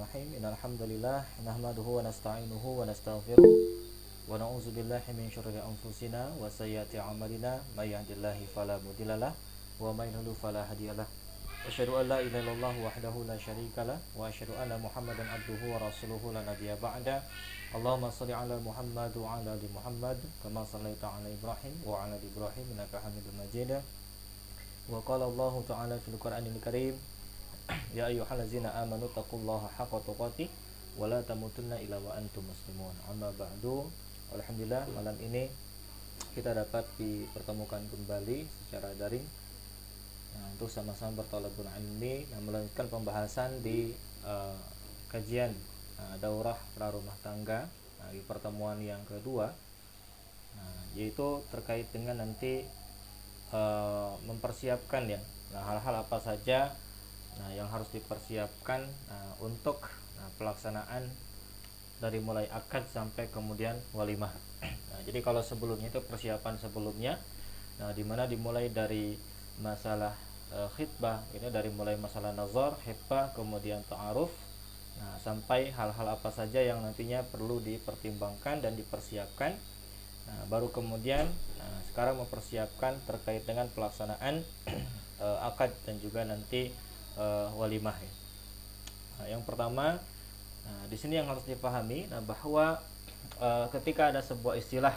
Bismillahirrahmanirrahim. Innal hamdalillah nahmaduhu wa nasta'inuhu wa nastaghfiruh wa na'udzu billahi min syururi anfusina wa sayyiati a'malina may yahdihillahu fala mudhillalah wa may yudhlil fala hadiyalah. Asyhadu an la ilaha illallah wahdahu la syarikalah wa asyhadu anna Muhammadan abduhu wa rasuluhu la nabiyya ba'da. Allahumma shalli ala Muhammad wa ala ali Muhammad kama shallaita ala Ibrahim wa ala ali Ibrahim innaka Hamidum Majid. Wa qala Allah ta'ala fil Qur'anil Karim Ya ayyuhallazina amanu taqullaha haqqa tuqatih wa la tamutunna illa wa antum muslimun. Amma ba'du. Alhamdulillah malam ini kita dapat dipertemukan kembali secara daring nah, untuk sama-sama bertolabul ilmi dan melanjutkan pembahasan di uh, kajian uh, daurah prarumah tangga nah, di pertemuan yang kedua nah, yaitu terkait dengan nanti uh, mempersiapkan ya nah hal-hal apa saja Nah, yang harus dipersiapkan nah, untuk nah, pelaksanaan dari mulai akad sampai kemudian walimah. Nah, jadi kalau sebelumnya itu persiapan sebelumnya, nah di mana dimulai dari masalah e, khitbah, ini dari mulai masalah nazar, khitbah, kemudian ta'aruf, nah sampai hal-hal apa saja yang nantinya perlu dipertimbangkan dan dipersiapkan. Nah, baru kemudian nah, sekarang mempersiapkan terkait dengan pelaksanaan e, akad dan juga nanti uh, walimah ya. Nah, yang pertama, nah, di sini yang harus dipahami, nah bahwa uh, ketika ada sebuah istilah,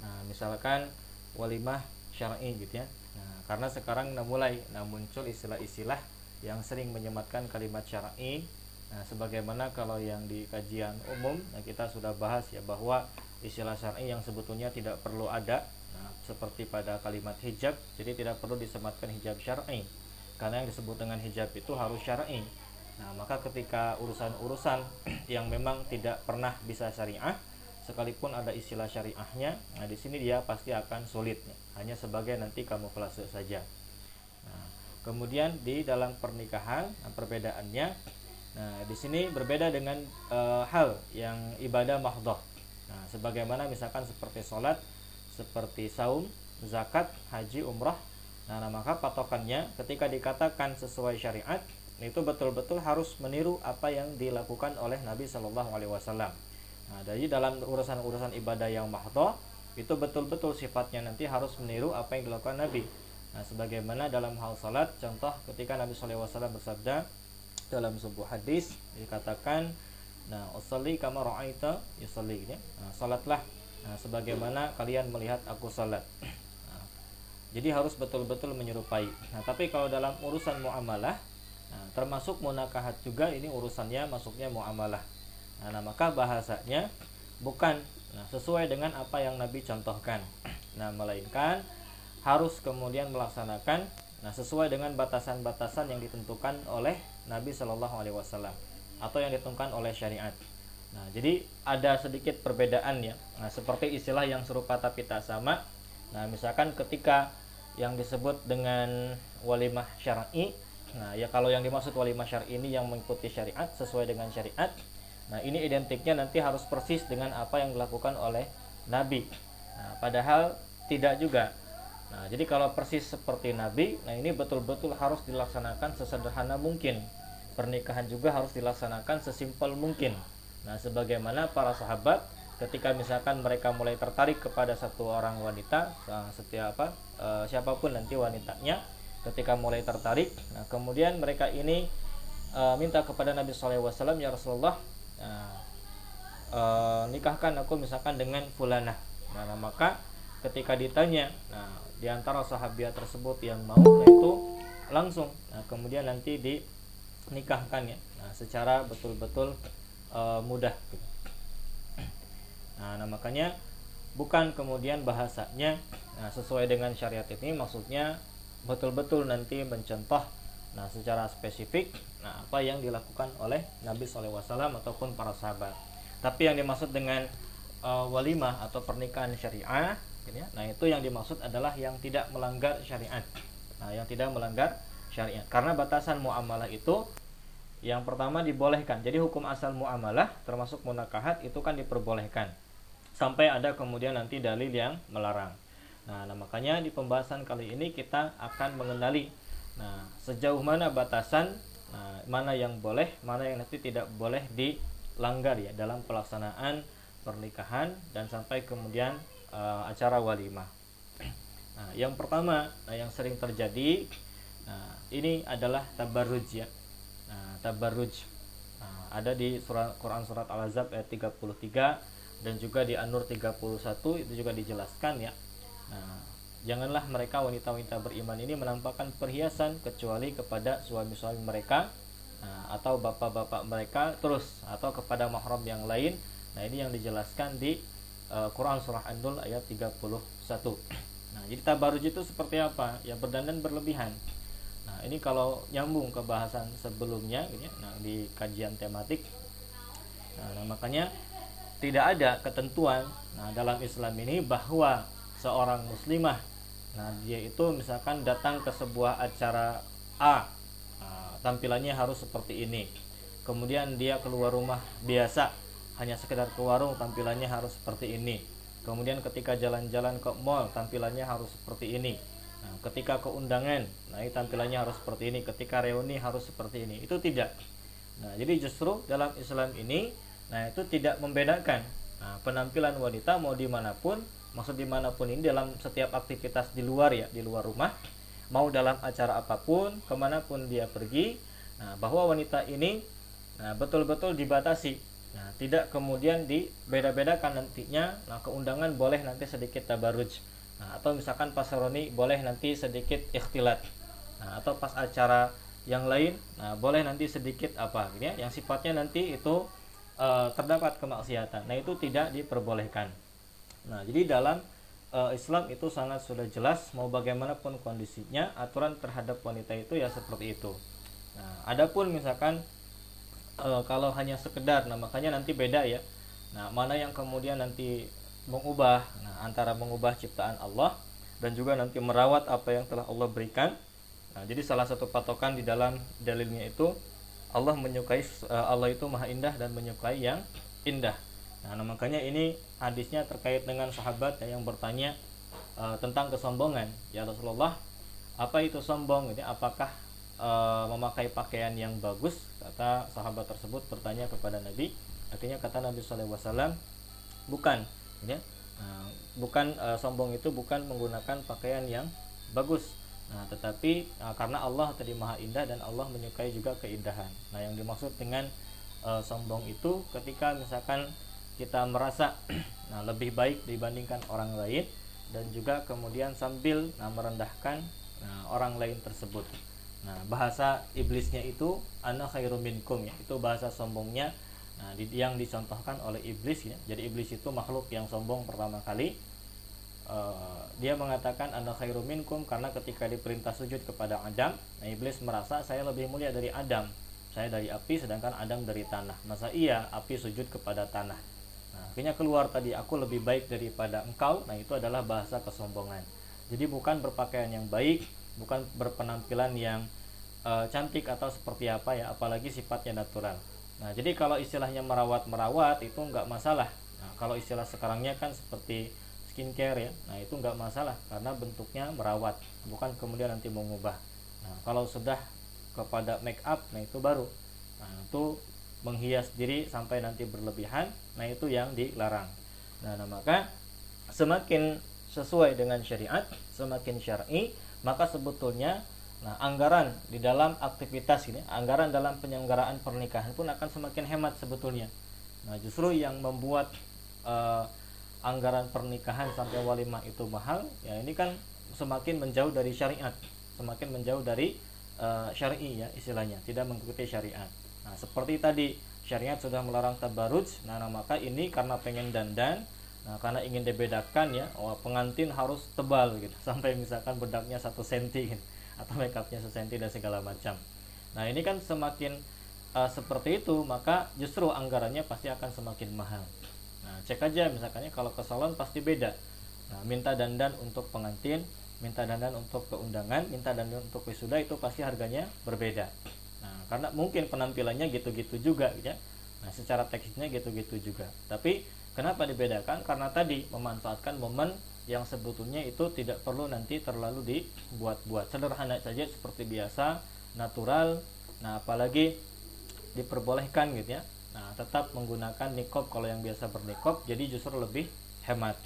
nah misalkan walimah syar'i gitu ya. Nah, karena sekarang nah, mulai nah, muncul istilah-istilah yang sering menyematkan kalimat syar'i. Nah, sebagaimana kalau yang di kajian umum, nah kita sudah bahas ya bahwa istilah syar'i yang sebetulnya tidak perlu ada, nah, seperti pada kalimat hijab, jadi tidak perlu disematkan hijab syar'i karena yang disebut dengan hijab itu harus syar'i. Nah, maka ketika urusan-urusan yang memang tidak pernah bisa syariah, sekalipun ada istilah syariahnya, nah di sini dia pasti akan sulit, hanya sebagai nanti kamuflase saja. Nah, kemudian di dalam pernikahan, nah, perbedaannya, nah di sini berbeda dengan e, hal yang ibadah mahdoh. Nah, sebagaimana misalkan seperti sholat, seperti saum, zakat, haji, umrah, Nah, nah, maka patokannya ketika dikatakan sesuai syariat itu betul-betul harus meniru apa yang dilakukan oleh Nabi Shallallahu Alaihi Wasallam. Nah, jadi dalam urusan-urusan ibadah yang mahdoh itu betul-betul sifatnya nanti harus meniru apa yang dilakukan Nabi. Nah, sebagaimana dalam hal salat, contoh ketika Nabi Shallallahu Alaihi Wasallam bersabda dalam sebuah hadis dikatakan, nah usalli kama ra'aita yusalli. Ya. Nah, salatlah nah, sebagaimana kalian melihat aku salat. Jadi harus betul-betul menyerupai. Nah, tapi kalau dalam urusan muamalah, nah, termasuk munakahat juga ini urusannya masuknya muamalah. Nah, nah maka bahasanya bukan nah, sesuai dengan apa yang Nabi contohkan. Nah, melainkan harus kemudian melaksanakan nah sesuai dengan batasan-batasan yang ditentukan oleh Nabi Shallallahu Alaihi Wasallam atau yang ditentukan oleh syariat. Nah, jadi ada sedikit perbedaan ya. Nah, seperti istilah yang serupa tapi tak sama. Nah, misalkan ketika yang disebut dengan walimah syar'i. Nah, ya kalau yang dimaksud walimah syar'i ini yang mengikuti syariat sesuai dengan syariat. Nah, ini identiknya nanti harus persis dengan apa yang dilakukan oleh Nabi. Nah, padahal tidak juga. Nah, jadi kalau persis seperti Nabi, nah ini betul-betul harus dilaksanakan sesederhana mungkin. Pernikahan juga harus dilaksanakan sesimpel mungkin. Nah, sebagaimana para sahabat ketika misalkan mereka mulai tertarik kepada satu orang wanita setiap apa e, siapa pun nanti wanitanya ketika mulai tertarik nah kemudian mereka ini e, minta kepada Nabi SAW ya Rasulullah nah, e, nikahkan aku misalkan dengan fulanah nah, nah maka ketika ditanya nah di antara sahabat tersebut yang mau itu langsung nah kemudian nanti dinikahkan ya nah secara betul-betul e, mudah. Nah, nah makanya bukan kemudian bahasanya nah, sesuai dengan syariat ini maksudnya betul-betul nanti mencontoh nah secara spesifik nah apa yang dilakukan oleh Nabi SAW ataupun para sahabat. Tapi yang dimaksud dengan uh, walimah atau pernikahan syariah, gitu ya, nah itu yang dimaksud adalah yang tidak melanggar syariat. Nah, yang tidak melanggar syariat. Karena batasan muamalah itu yang pertama dibolehkan. Jadi hukum asal muamalah termasuk munakahat itu kan diperbolehkan sampai ada kemudian nanti dalil yang melarang. Nah, nah makanya di pembahasan kali ini kita akan mengenali nah sejauh mana batasan Nah, mana yang boleh, mana yang nanti tidak boleh dilanggar ya dalam pelaksanaan pernikahan dan sampai kemudian uh, acara walimah. Nah, yang pertama, nah yang sering terjadi, nah ini adalah tabarruj ya. Nah, tabarruj nah, ada di surat Quran surat Al-Azab ayat 33 dan juga di An-Nur 31 itu juga dijelaskan ya. Nah, janganlah mereka wanita-wanita beriman ini menampakkan perhiasan kecuali kepada suami-suami mereka nah, atau bapak-bapak mereka terus atau kepada mahram yang lain. Nah, ini yang dijelaskan di uh, Quran surah An-Nur ayat 31. Nah, jadi tabaruj itu seperti apa? Ya berdandan berlebihan. Nah, ini kalau nyambung ke bahasan sebelumnya gitu ya, nah, di kajian tematik. Nah, nah, makanya tidak ada ketentuan. Nah dalam Islam ini bahwa seorang muslimah nah dia itu misalkan datang ke sebuah acara A nah, tampilannya harus seperti ini. Kemudian dia keluar rumah biasa hanya sekedar ke warung tampilannya harus seperti ini. Kemudian ketika jalan-jalan ke mall tampilannya harus seperti ini. Nah, ketika ke undangan nah ini tampilannya harus seperti ini. Ketika reuni harus seperti ini. Itu tidak. Nah jadi justru dalam Islam ini nah itu tidak membedakan nah, penampilan wanita mau di mana pun maksud di mana pun ini dalam setiap aktivitas di luar ya di luar rumah mau dalam acara apa pun ke mana pun dia pergi nah bahwa wanita ini nah betul-betul dibatasi Nah, tidak kemudian dibeda-bedakan nantinya. Nah, keundangan boleh nanti sedikit tabaruj. Nah, atau misalkan pas seroni boleh nanti sedikit ikhtilat. Nah, atau pas acara yang lain, nah boleh nanti sedikit apa gitu ya, yang sifatnya nanti itu e, terdapat kemaksiatan. Nah, itu tidak diperbolehkan. Nah, jadi dalam e, Islam itu sangat sudah jelas mau bagaimanapun kondisinya, aturan terhadap wanita itu ya seperti itu. Nah, adapun misalkan e, kalau hanya sekedar nah makanya nanti beda ya nah mana yang kemudian nanti mengubah nah antara mengubah ciptaan Allah dan juga nanti merawat apa yang telah Allah berikan nah jadi salah satu patokan di dalam dalilnya itu Allah menyukai uh, Allah itu maha indah dan menyukai yang indah. Nah, nah makanya ini hadisnya terkait dengan sahabat ya, yang bertanya uh, tentang kesombongan. Ya Rasulullah apa itu sombong? Ini apakah e, memakai pakaian yang bagus? Kata sahabat tersebut bertanya kepada Nabi. Akhirnya kata Nabi SAW bukan. Ya. Nah, bukan e, sombong itu bukan menggunakan pakaian yang bagus nah tetapi e, karena Allah tadi maha indah dan Allah menyukai juga keindahan nah yang dimaksud dengan e, sombong itu ketika misalkan kita merasa nah lebih baik dibandingkan orang lain dan juga kemudian sambil nah, merendahkan nah, orang lain tersebut Nah, bahasa iblisnya itu ana khairu minkum ya. Itu bahasa sombongnya nah, di, yang dicontohkan oleh iblis ya. Jadi iblis itu makhluk yang sombong pertama kali. Uh, dia mengatakan ana khairu minkum karena ketika diperintah sujud kepada Adam, nah iblis merasa saya lebih mulia dari Adam. Saya dari api sedangkan Adam dari tanah. Masa iya api sujud kepada tanah? Nah, akhirnya keluar tadi aku lebih baik daripada engkau. Nah, itu adalah bahasa kesombongan. Jadi bukan berpakaian yang baik, bukan berpenampilan yang uh, cantik atau seperti apa ya apalagi sifatnya natural nah jadi kalau istilahnya merawat merawat itu nggak masalah nah kalau istilah sekarangnya kan seperti skincare ya. Nah itu nggak masalah karena bentuknya merawat bukan kemudian nanti mengubah. Nah kalau sudah kepada make up nah itu baru. Nah itu menghias diri sampai nanti berlebihan nah itu yang dilarang. Nah, nah maka semakin sesuai dengan syariat semakin syar'i maka sebetulnya nah anggaran di dalam aktivitas ini anggaran dalam penyelenggaraan pernikahan pun akan semakin hemat sebetulnya. Nah justru yang membuat uh, anggaran pernikahan sampai walimah itu mahal ya ini kan semakin menjauh dari syariat semakin menjauh dari uh, syar'i ya istilahnya tidak mengikuti syariat nah seperti tadi syariat sudah melarang tabaruj nah, nah maka ini karena pengen dandan Nah, karena ingin dibedakan ya, oh, pengantin harus tebal gitu, sampai misalkan bedaknya satu senti gitu, atau makeupnya senti dan segala macam. Nah, ini kan semakin uh, seperti itu, maka justru anggarannya pasti akan semakin mahal. Nah, cek aja misalkannya kalau ke salon pasti beda. Nah, minta dandan untuk pengantin, minta dandan untuk keundangan, minta dandan untuk wisuda itu pasti harganya berbeda. Nah, karena mungkin penampilannya gitu-gitu juga ya. Nah, secara teknisnya gitu-gitu juga. Tapi Kenapa dibedakan? Karena tadi memanfaatkan momen yang sebetulnya itu tidak perlu nanti terlalu dibuat-buat. Sederhana saja seperti biasa, natural. Nah, apalagi diperbolehkan gitu ya. Nah, tetap menggunakan nikob kalau yang biasa bernikob jadi justru lebih hemat.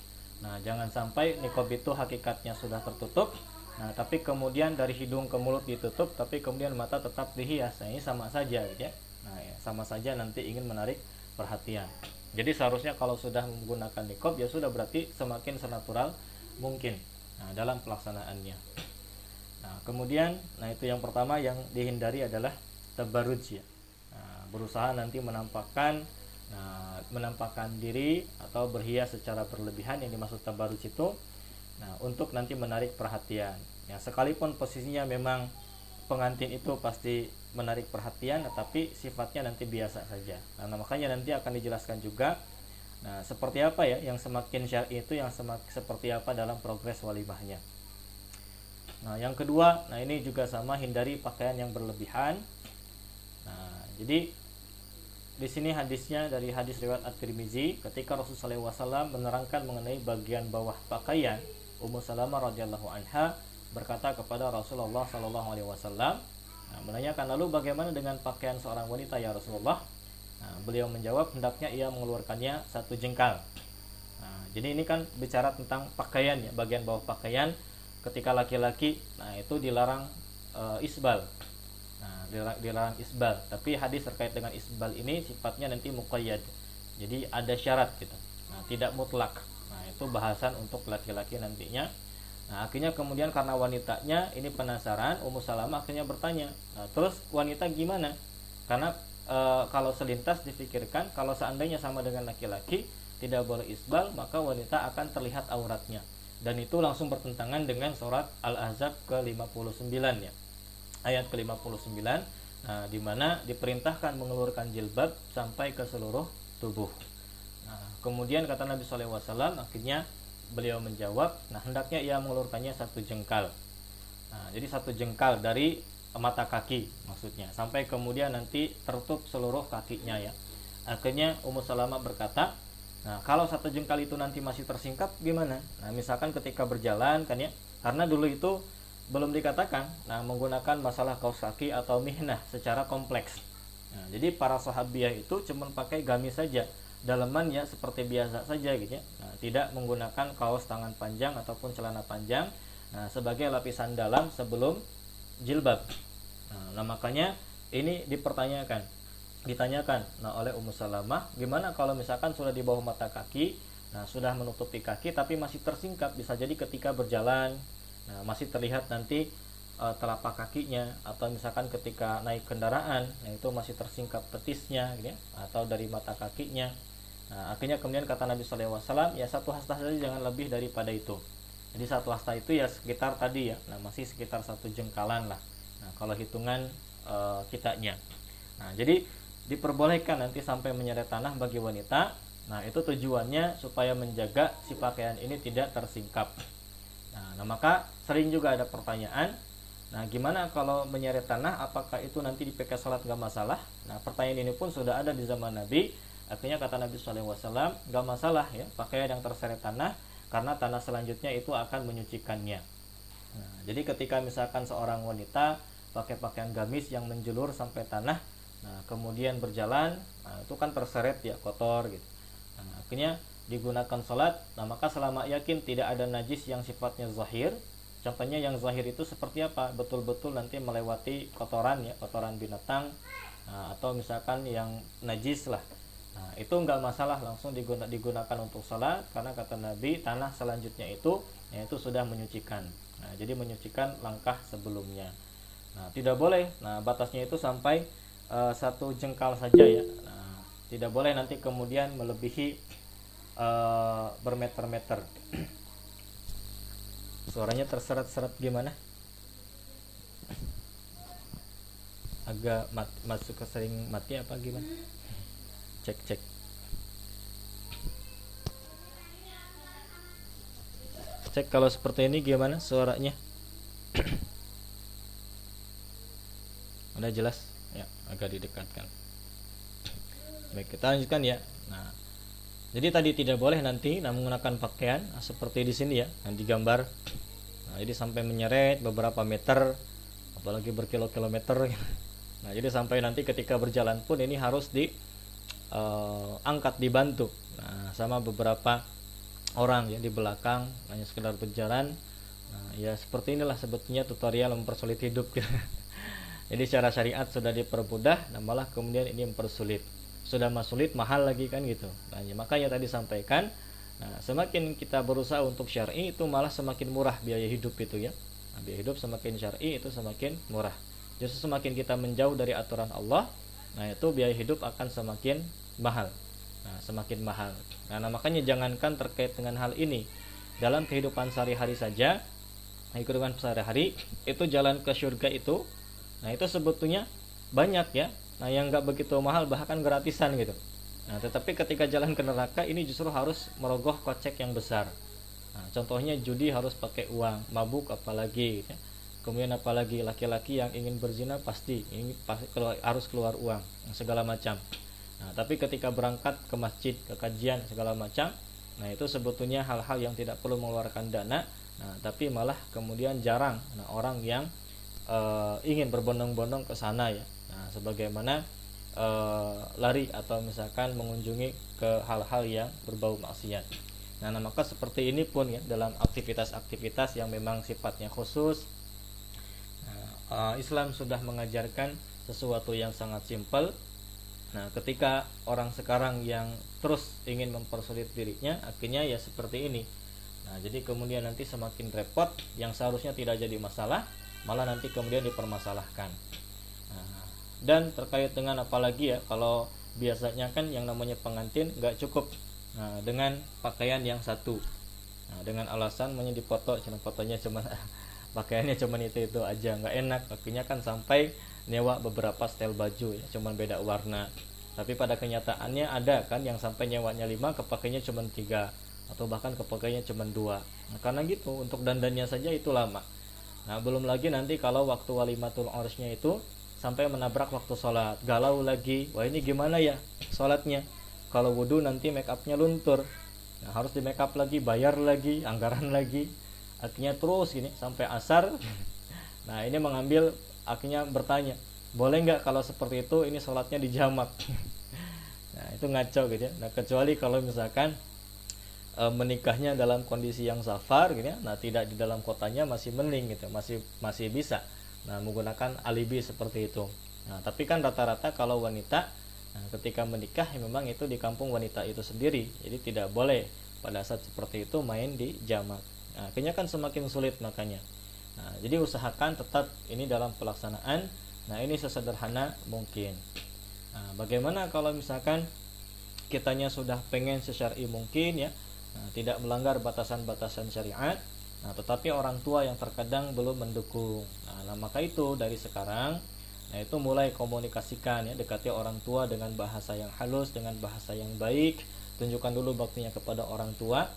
Nah, jangan sampai nikob itu hakikatnya sudah tertutup. Nah, tapi kemudian dari hidung ke mulut ditutup, tapi kemudian mata tetap dihias. Nah, ini sama saja gitu ya. Nah, ya, sama saja nanti ingin menarik perhatian. Jadi seharusnya kalau sudah menggunakan nikob ya sudah berarti semakin senatural mungkin. Nah, dalam pelaksanaannya. Nah, kemudian, nah itu yang pertama yang dihindari adalah tabaruj ya. Berusaha nanti menampakkan nah, menampakkan diri atau berhias secara berlebihan yang dimaksud tabaruj itu nah untuk nanti menarik perhatian. Ya, sekalipun posisinya memang pengantin itu pasti menarik perhatian tetapi sifatnya nanti biasa saja. Nah, makanya nanti akan dijelaskan juga Nah, seperti apa ya yang semakin syar'i itu yang semak, seperti apa dalam progres walimahnya. Nah, yang kedua, nah ini juga sama hindari pakaian yang berlebihan. Jadi di sini hadisnya dari hadis riwayat At-Tirmizi ketika Rasulullah SAW menerangkan mengenai bagian bawah pakaian, Ummu Salamah radhiyallahu anha berkata kepada Rasulullah Sallallahu alaihi wasallam, nah, menanyakan lalu bagaimana dengan pakaian seorang wanita ya Rasulullah? Nah, beliau menjawab hendaknya ia mengeluarkannya satu jengkal. Nah, jadi ini kan bicara tentang pakaian ya, bagian bawah pakaian ketika laki-laki nah itu dilarang e, isbal dilarang, isbal. Tapi hadis terkait dengan isbal ini sifatnya nanti muqayyad. Jadi ada syarat gitu. Nah tidak mutlak. Nah itu bahasan untuk laki-laki nantinya. Nah akhirnya kemudian karena wanitanya ini penasaran Ummu Salamah akhirnya bertanya nah, terus wanita gimana? Karena e, kalau selintas dipikirkan kalau seandainya sama dengan laki-laki tidak boleh isbal maka wanita akan terlihat auratnya. Dan itu langsung bertentangan dengan surat Al-Ahzab ke-59 ya. Ayat ke-59 nah, di mana diperintahkan mengeluarkan jilbab sampai ke seluruh tubuh. Nah, kemudian kata Nabi SAW akhirnya beliau menjawab, nah hendaknya ia mengeluarkannya satu jengkal. Nah, jadi satu jengkal dari mata kaki maksudnya sampai kemudian nanti tertutup seluruh kakinya ya. Akhirnya Ummu Salamah berkata, Nah, kalau satu jengkal itu nanti masih tersingkap gimana? Nah, misalkan ketika berjalan kan ya, karena dulu itu belum dikatakan, nah menggunakan masalah kaos kaki atau mihnah secara kompleks. Nah, jadi para sahabiah itu cuma pakai gamis saja, dalamannya seperti biasa saja gitu ya. Nah, tidak menggunakan kaos tangan panjang ataupun celana panjang nah, sebagai lapisan dalam sebelum jilbab. Nah, nah makanya ini dipertanyakan ditanyakan nah oleh Ummu Salamah gimana kalau misalkan sudah di bawah mata kaki nah sudah menutupi kaki tapi masih tersingkap bisa jadi ketika berjalan nah masih terlihat nanti e, telapak kakinya atau misalkan ketika naik kendaraan nah itu masih tersingkap petisnya gitu ya, atau dari mata kakinya nah akhirnya kemudian kata Nabi SAW ya satu hasta saja jangan lebih daripada itu jadi satu hasta itu ya sekitar tadi ya nah masih sekitar satu jengkalan lah nah kalau hitungan e, kitanya nah jadi diperbolehkan nanti sampai menyeret tanah bagi wanita. Nah, itu tujuannya supaya menjaga si pakaian ini tidak tersingkap. Nah, nah maka sering juga ada pertanyaan, nah gimana kalau menyeret tanah, apakah itu nanti dipakai sholat nggak masalah? Nah, pertanyaan ini pun sudah ada di zaman Nabi. Akhirnya kata Nabi SAW, nggak masalah ya pakaian yang terseret tanah, karena tanah selanjutnya itu akan menyucikannya. Nah, jadi ketika misalkan seorang wanita pakai pakaian gamis yang menjulur sampai tanah, Nah, kemudian berjalan, nah, itu kan terseret ya kotor gitu. Nah, akhirnya digunakan sholat, nah maka selama yakin tidak ada najis yang sifatnya zahir, contohnya yang zahir itu seperti apa? Betul-betul nanti melewati kotoran ya, kotoran binatang, nah, atau misalkan yang najis lah. Nah, itu nggak masalah langsung digunakan, digunakan untuk sholat karena kata Nabi tanah selanjutnya itu yaitu sudah menyucikan. Nah, jadi menyucikan langkah sebelumnya. Nah, tidak boleh. Nah, batasnya itu sampai uh, satu jengkal saja ya nah, tidak boleh nanti kemudian melebihi uh, bermeter-meter. Suaranya terseret-seret gimana? Agak mat, masuk ke sering mati apa gimana? Cek cek cek kalau seperti ini gimana suaranya? Udah jelas? Ya agak didekatkan. Baik kita lanjutkan ya. Nah jadi tadi tidak boleh nanti nah, menggunakan pakaian nah, seperti di sini ya yang digambar nah, jadi sampai menyeret beberapa meter apalagi berkilo-kilometer Nah, jadi sampai nanti ketika berjalan pun ini harus di uh, angkat dibantu. Nah, sama beberapa orang ya di belakang hanya sekedar berjalan. Nah, ya seperti inilah sebetulnya tutorial mempersulit hidup. jadi secara syariat sudah dipermudah, nah malah kemudian ini mempersulit. Sudah mas sulit mahal lagi kan gitu. Nah, ya, makanya tadi sampaikan Nah, semakin kita berusaha untuk syar'i itu malah semakin murah biaya hidup itu ya. Nah, biaya hidup semakin syar'i itu semakin murah. Justru semakin kita menjauh dari aturan Allah, nah itu biaya hidup akan semakin mahal. Nah, semakin mahal. Nah, nah makanya jangankan terkait dengan hal ini dalam kehidupan sehari-hari saja, nah, kehidupan sehari-hari itu jalan ke surga itu, nah itu sebetulnya banyak ya. Nah, yang nggak begitu mahal bahkan gratisan gitu. Nah, tetapi ketika jalan ke neraka ini justru harus merogoh kocek yang besar. Nah, contohnya judi harus pakai uang, mabuk apalagi. Ya. Kemudian apalagi laki-laki yang ingin berzina pasti ini pasti keluar, harus keluar uang segala macam. Nah, tapi ketika berangkat ke masjid, ke kajian segala macam, nah itu sebetulnya hal-hal yang tidak perlu mengeluarkan dana. Nah, tapi malah kemudian jarang nah, orang yang uh, ingin berbondong-bondong ke sana ya. Nah, sebagaimana uh, lari atau misalkan mengunjungi ke hal-hal yang berbau maksiat. Nah, nah, maka seperti ini pun ya dalam aktivitas-aktivitas yang memang sifatnya khusus nah, uh, Islam sudah mengajarkan sesuatu yang sangat simpel. Nah, ketika orang sekarang yang terus ingin mempersulit dirinya, akhirnya ya seperti ini. Nah, jadi kemudian nanti semakin repot, yang seharusnya tidak jadi masalah, malah nanti kemudian dipermasalahkan dan terkait dengan apalagi ya kalau biasanya kan yang namanya pengantin nggak cukup. Nah, dengan pakaian yang satu. Nah, dengan alasan maunya dipoto cuma fotonya cuma pakaiannya cuma itu itu aja nggak enak. Akhirnya kan sampai nyewa beberapa style baju ya cuma beda warna. Tapi pada kenyataannya ada kan yang sampai nyewanya lima kepakainya cuma tiga atau bahkan kepakainya cuma dua. Nah, karena gitu untuk dandannya saja itu lama. Nah belum lagi nanti kalau waktu walimatul orsnya itu sampai menabrak waktu sholat. Galau lagi wah ini gimana ya sholatnya? Kalau wudhu nanti make upnya luntur. Nah, harus di make up lagi bayar lagi anggaran lagi. Akhirnya terus gini sampai asar. Nah ini mengambil akhirnya bertanya boleh nggak kalau seperti itu ini sholatnya dijamak nah itu ngaco gitu ya. Nah kecuali kalau misalkan e, menikahnya dalam kondisi yang safar gitu ya. Nah tidak di dalam kotanya masih mending gitu masih masih bisa nah menggunakan alibi seperti itu. Nah tapi kan rata-rata kalau wanita nah, ketika menikah ya memang itu di kampung wanita itu sendiri. Jadi tidak boleh pada saat seperti itu main di jamak. Nah akhirnya kan semakin sulit makanya. Nah jadi usahakan tetap ini dalam pelaksanaan. Nah ini sesederhana mungkin. Nah, bagaimana kalau misalkan kitanya sudah pengen sesyari mungkin ya? Nah, tidak melanggar batasan-batasan syariat. Nah, tetapi orang tua yang terkadang belum mendukung. Nah, maka itu dari sekarang nah itu mulai komunikasikan ya dekati orang tua dengan bahasa yang halus, dengan bahasa yang baik, tunjukkan dulu baktinya kepada orang tua.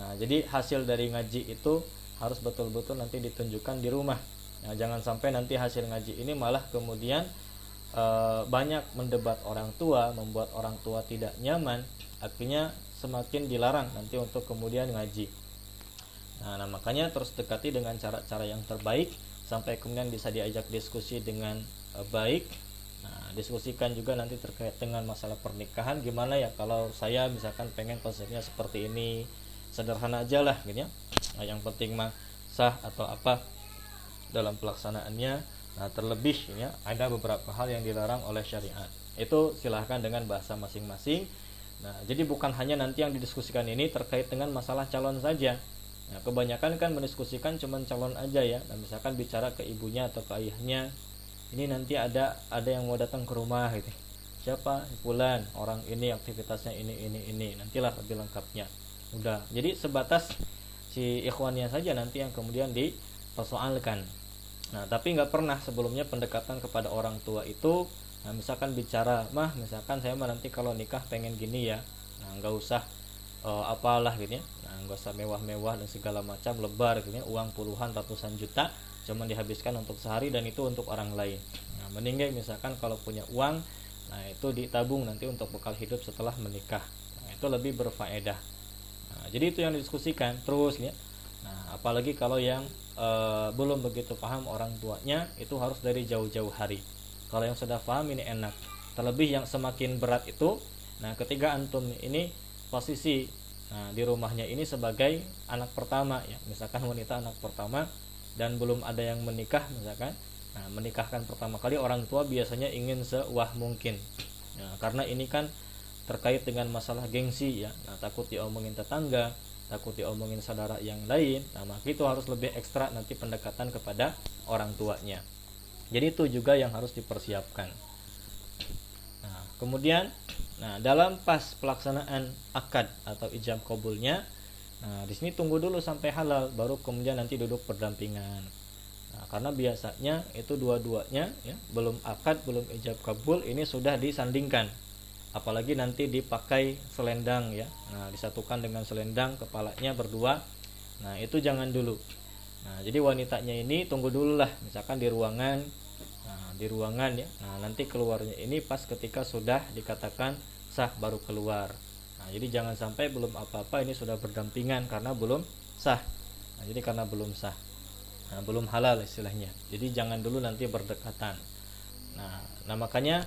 Nah, jadi hasil dari ngaji itu harus betul-betul nanti ditunjukkan di rumah. Nah, jangan sampai nanti hasil ngaji ini malah kemudian e, banyak mendebat orang tua, membuat orang tua tidak nyaman, akhirnya semakin dilarang nanti untuk kemudian ngaji. Nah, nah makanya terus dekati dengan cara-cara yang terbaik sampai kemudian bisa diajak diskusi dengan uh, baik. Nah, diskusikan juga nanti terkait dengan masalah pernikahan gimana ya kalau saya misalkan pengen konsepnya seperti ini sederhana aja lah gitu ya. Nah, yang penting mah sah atau apa dalam pelaksanaannya. Nah, terlebih ya ada beberapa hal yang dilarang oleh syariat. Itu silahkan dengan bahasa masing-masing. Nah, jadi bukan hanya nanti yang didiskusikan ini terkait dengan masalah calon saja, Nah, kebanyakan kan mendiskusikan cuman calon aja ya. Dan misalkan bicara ke ibunya atau ke ayahnya, ini nanti ada ada yang mau datang ke rumah gitu. Siapa? Bulan, orang ini aktivitasnya ini ini ini. Nantilah lebih lengkapnya. Udah. Jadi sebatas si ikhwannya saja nanti yang kemudian dipersoalkan. Nah, tapi nggak pernah sebelumnya pendekatan kepada orang tua itu Nah, misalkan bicara, mah, misalkan saya mah nanti kalau nikah pengen gini ya, nah nggak usah uh, apalah gitu ya nah, nggak usah mewah-mewah dan segala macam lebar gitu ya uang puluhan ratusan juta cuman dihabiskan untuk sehari dan itu untuk orang lain. Nah mending misalkan kalau punya uang nah itu ditabung nanti untuk bekal hidup setelah menikah. Nah, itu lebih berfaedah. Nah, jadi itu yang didiskusikan terus ya. Nah apalagi kalau yang e, belum begitu paham orang tuanya itu harus dari jauh-jauh hari. Kalau yang sudah paham ini enak. Terlebih yang semakin berat itu nah ketika antum ini posisi nah, di rumahnya ini sebagai anak pertama ya. Misalkan wanita anak pertama dan belum ada yang menikah misalkan. Nah, menikahkan pertama kali orang tua biasanya ingin sewah mungkin. Nah, karena ini kan terkait dengan masalah gengsi ya. Nah, takut diomongin tetangga takut diomongin saudara yang lain. Nah maka itu harus lebih ekstra nanti pendekatan kepada orang tuanya. Jadi itu juga yang harus dipersiapkan. Nah kemudian nah dalam pas pelaksanaan akad atau ijab kabulnya nah di sini tunggu dulu sampai halal baru kemudian nanti duduk berdampingan. Nah, karena biasanya itu dua-duanya ya belum akad belum ijab kabul ini sudah disandingkan. Apalagi nanti dipakai selendang ya. Nah disatukan dengan selendang kepalanya berdua. Nah itu jangan dulu. Nah jadi wanitanya ini tunggu dulu lah misalkan di ruangan di ruangan ya. Nah nanti keluarnya ini pas ketika sudah dikatakan sah baru keluar. Nah jadi jangan sampai belum apa-apa ini sudah berdampingan karena belum sah. Nah jadi karena belum sah. Nah belum halal istilahnya. Jadi jangan dulu nanti berdekatan. Nah nah makanya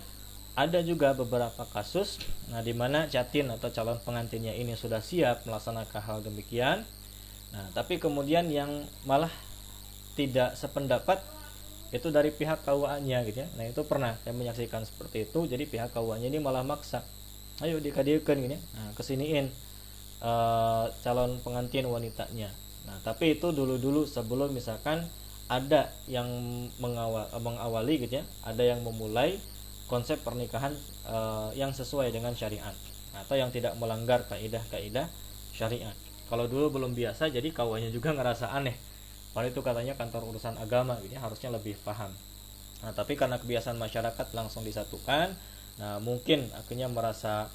ada juga beberapa kasus nah di mana catin atau calon pengantinnya ini sudah siap melaksanakan hal demikian. Nah tapi kemudian yang malah tidak sependapat itu dari pihak KUA-nya gitu ya nah itu pernah saya menyaksikan seperti itu jadi pihak KUA-nya ini malah maksa ayo dikadikan gini nah kesiniin uh, calon pengantin wanitanya nah tapi itu dulu-dulu sebelum misalkan ada yang mengawal, mengawali gitu ya ada yang memulai konsep pernikahan uh, yang sesuai dengan syariat atau yang tidak melanggar kaidah-kaidah syariat. Kalau dulu belum biasa, jadi kawannya juga ngerasa aneh. Padahal itu katanya kantor urusan agama, ya, harusnya lebih paham. Nah, tapi karena kebiasaan masyarakat langsung disatukan, nah mungkin akhirnya merasa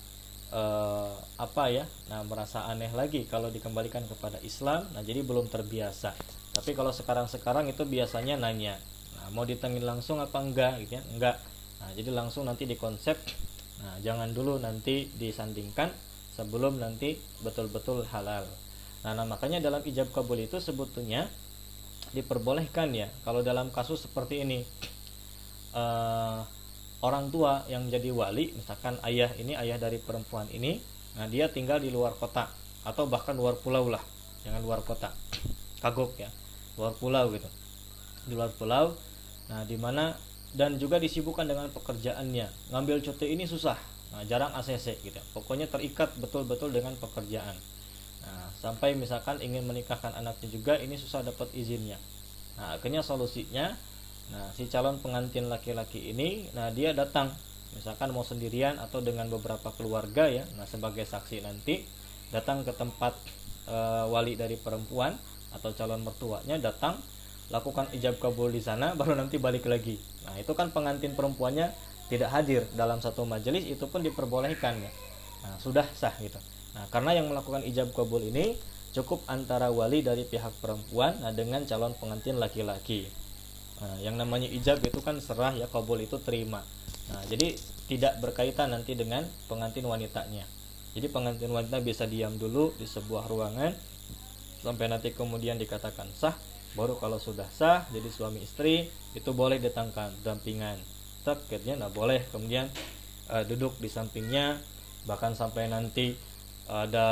uh, apa ya, nah merasa aneh lagi kalau dikembalikan kepada Islam. Nah, jadi belum terbiasa. Tapi kalau sekarang-sekarang itu biasanya nanya, nah, mau ditengin langsung apa enggak, gitu ya? Enggak Nah, jadi langsung nanti dikonsep. Nah, jangan dulu nanti disandingkan sebelum nanti betul-betul halal. Nah, nah, makanya dalam ijab kabul itu sebetulnya diperbolehkan ya kalau dalam kasus seperti ini. Uh, orang tua yang jadi wali misalkan ayah ini ayah dari perempuan ini nah dia tinggal di luar kota atau bahkan luar pulau lah jangan luar kota kagok ya luar pulau gitu. Di luar pulau nah di mana dan juga disibukkan dengan pekerjaannya. Ngambil cuti ini susah nah, jarang ACC gitu. Pokoknya terikat betul-betul dengan pekerjaan sampai misalkan ingin menikahkan anaknya juga ini susah dapat izinnya. Nah akhirnya solusinya nah si calon pengantin laki-laki ini nah dia datang. Misalkan mau sendirian atau dengan beberapa keluarga ya nah sebagai saksi nanti datang ke tempat e, wali dari perempuan atau calon mertuanya datang lakukan ijab kabul di sana baru nanti balik lagi. Nah itu kan pengantin perempuannya tidak hadir dalam satu majelis itu pun diperbolehkan ya. Nah, sudah sah gitu nah karena yang melakukan ijab kabul ini cukup antara wali dari pihak perempuan nah, dengan calon pengantin laki-laki. Nah, yang namanya ijab itu kan serah ya kabul itu terima. Nah jadi tidak berkaitan nanti dengan pengantin wanitanya. Jadi pengantin wanita bisa diam dulu di sebuah ruangan sampai nanti kemudian dikatakan sah baru kalau sudah sah jadi suami istri itu boleh datangkan dampingan. Targetnya nah boleh kemudian uh, duduk di sampingnya bahkan sampai nanti ada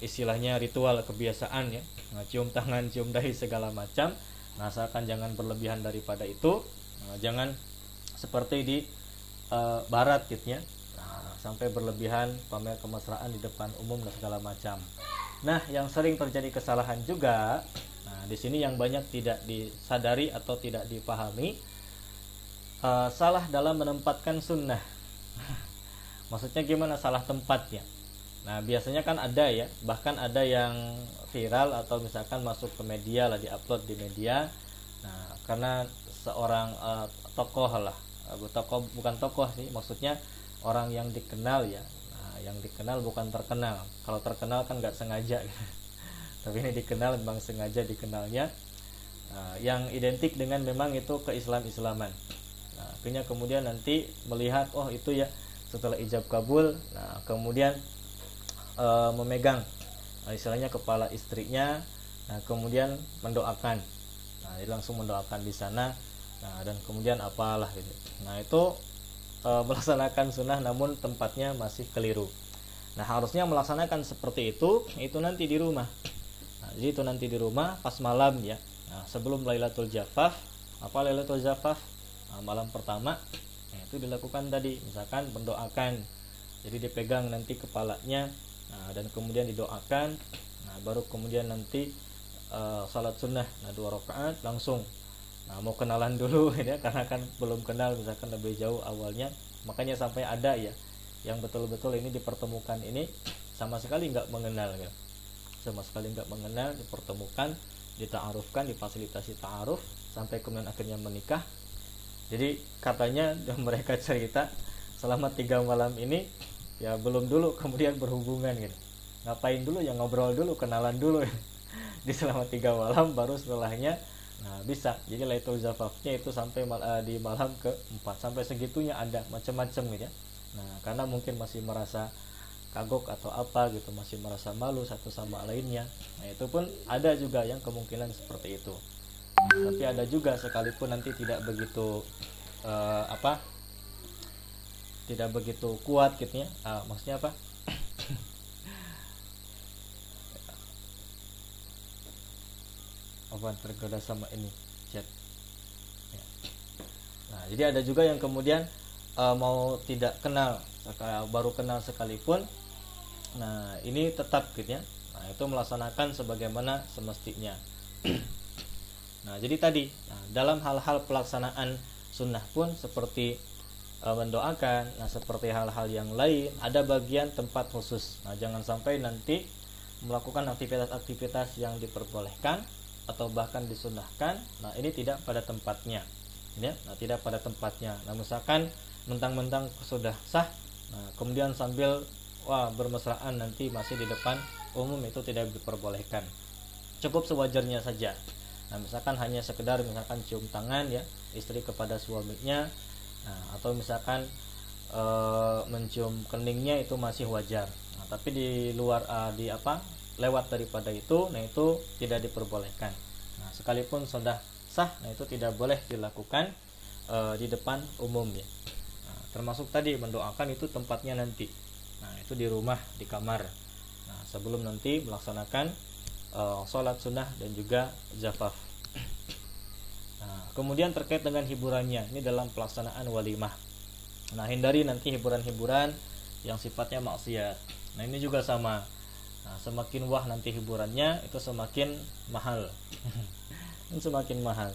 istilahnya ritual kebiasaan ya. Nah, cium tangan cium dahi segala macam. Nah asalkan jangan berlebihan daripada itu. Nah, jangan seperti di uh, barat gitu ya nah, sampai berlebihan pamer kemesraan di depan umum dan segala macam. Nah yang sering terjadi kesalahan juga di sini yang banyak tidak disadari atau tidak dipahami uh, salah dalam menempatkan sunnah. Maksudnya gimana salah tempatnya? Nah biasanya kan ada ya, bahkan ada yang viral atau misalkan masuk ke media lah, diupload di media. Nah karena seorang uh, tokoh lah, uh, tokoh bukan tokoh sih, maksudnya orang yang dikenal ya. Nah yang dikenal bukan terkenal. Kalau terkenal kan nggak sengaja. tapi ini dikenal memang sengaja dikenalnya nah, yang identik dengan memang itu keislam islaman nah, akhirnya kemudian nanti melihat oh itu ya setelah ijab kabul nah kemudian e, memegang nah, istilahnya kepala istrinya nah kemudian mendoakan. Nah langsung mendoakan di sana. Nah dan kemudian apalah gitu. Nah itu e, melaksanakan sunnah namun tempatnya masih keliru. Nah harusnya melaksanakan seperti itu itu nanti di rumah. Nah, jadi itu nanti di rumah pas malam ya. Nah, sebelum Lailatul Jafaf apa Lailatul Jafaf? Nah, malam pertama nah, itu dilakukan tadi. Misalkan mendoakan. Jadi dipegang nanti kepalanya nah, dan kemudian didoakan. Nah baru kemudian nanti uh, salat sunnah. Nah dua rakaat langsung. Nah mau kenalan dulu ya karena kan belum kenal misalkan lebih jauh awalnya. Makanya sampai ada ya yang betul-betul ini dipertemukan ini sama sekali nggak mengenal ya. Sama sekali nggak mengenal dipertemukan ditaarufkan difasilitasi taaruf sampai kemudian akhirnya menikah. Jadi katanya mereka cerita selama tiga malam ini ya belum dulu kemudian berhubungan gitu. Ngapain dulu ya? Ngobrol dulu kenalan dulu. Di selama tiga malam baru setelahnya nah bisa. Jadi Lailatul Zafafnya itu sampai mal, uh, di malam keempat sampai segitunya ada macam-macam gitu ya. Nah karena mungkin masih merasa kagok atau apa gitu masih merasa malu satu sama lainnya. Nah itu pun ada juga yang kemungkinan seperti itu. Tapi ada juga sekalipun nanti tidak begitu uh, apa tidak begitu kuat gitu ya. Uh, maksudnya apa? Apa tergoda sama ini chat. Ya. nah jadi ada juga yang kemudian uh, mau tidak kenal baru kenal sekalipun nah ini tetap gitu ya. Nah itu melaksanakan sebagaimana semestinya. Nah jadi tadi nah, dalam hal-hal pelaksanaan sunnah pun seperti e, mendoakan. Nah, seperti hal-hal yang lain, ada bagian tempat khusus. Nah, jangan sampai nanti melakukan aktivitas-aktivitas yang diperbolehkan atau bahkan disunahkan. Nah, ini tidak pada tempatnya. Ya, nah, tidak pada tempatnya. Nah, misalkan mentang-mentang sudah sah, nah, kemudian sambil wah bermesraan nanti masih di depan umum itu tidak diperbolehkan. Cukup sewajarnya saja. Nah, misalkan hanya sekedar misalkan cium tangan ya istri kepada suaminya nah, atau misalkan e, mencium keningnya itu masih wajar. Nah, tapi di luar e, di apa lewat daripada itu nah itu tidak diperbolehkan. Nah sekalipun sudah sah nah itu tidak boleh dilakukan e, di depan umum ya nah, termasuk tadi mendoakan itu tempatnya nanti. Nah itu di rumah di kamar. Nah sebelum nanti melaksanakan e, sholat sunnah dan juga zafaf Kemudian terkait dengan hiburannya, ini dalam pelaksanaan walimah. Nah, hindari nanti hiburan-hiburan yang sifatnya maksiat. Nah, ini juga sama. Nah, semakin wah nanti hiburannya itu semakin mahal. semakin mahal.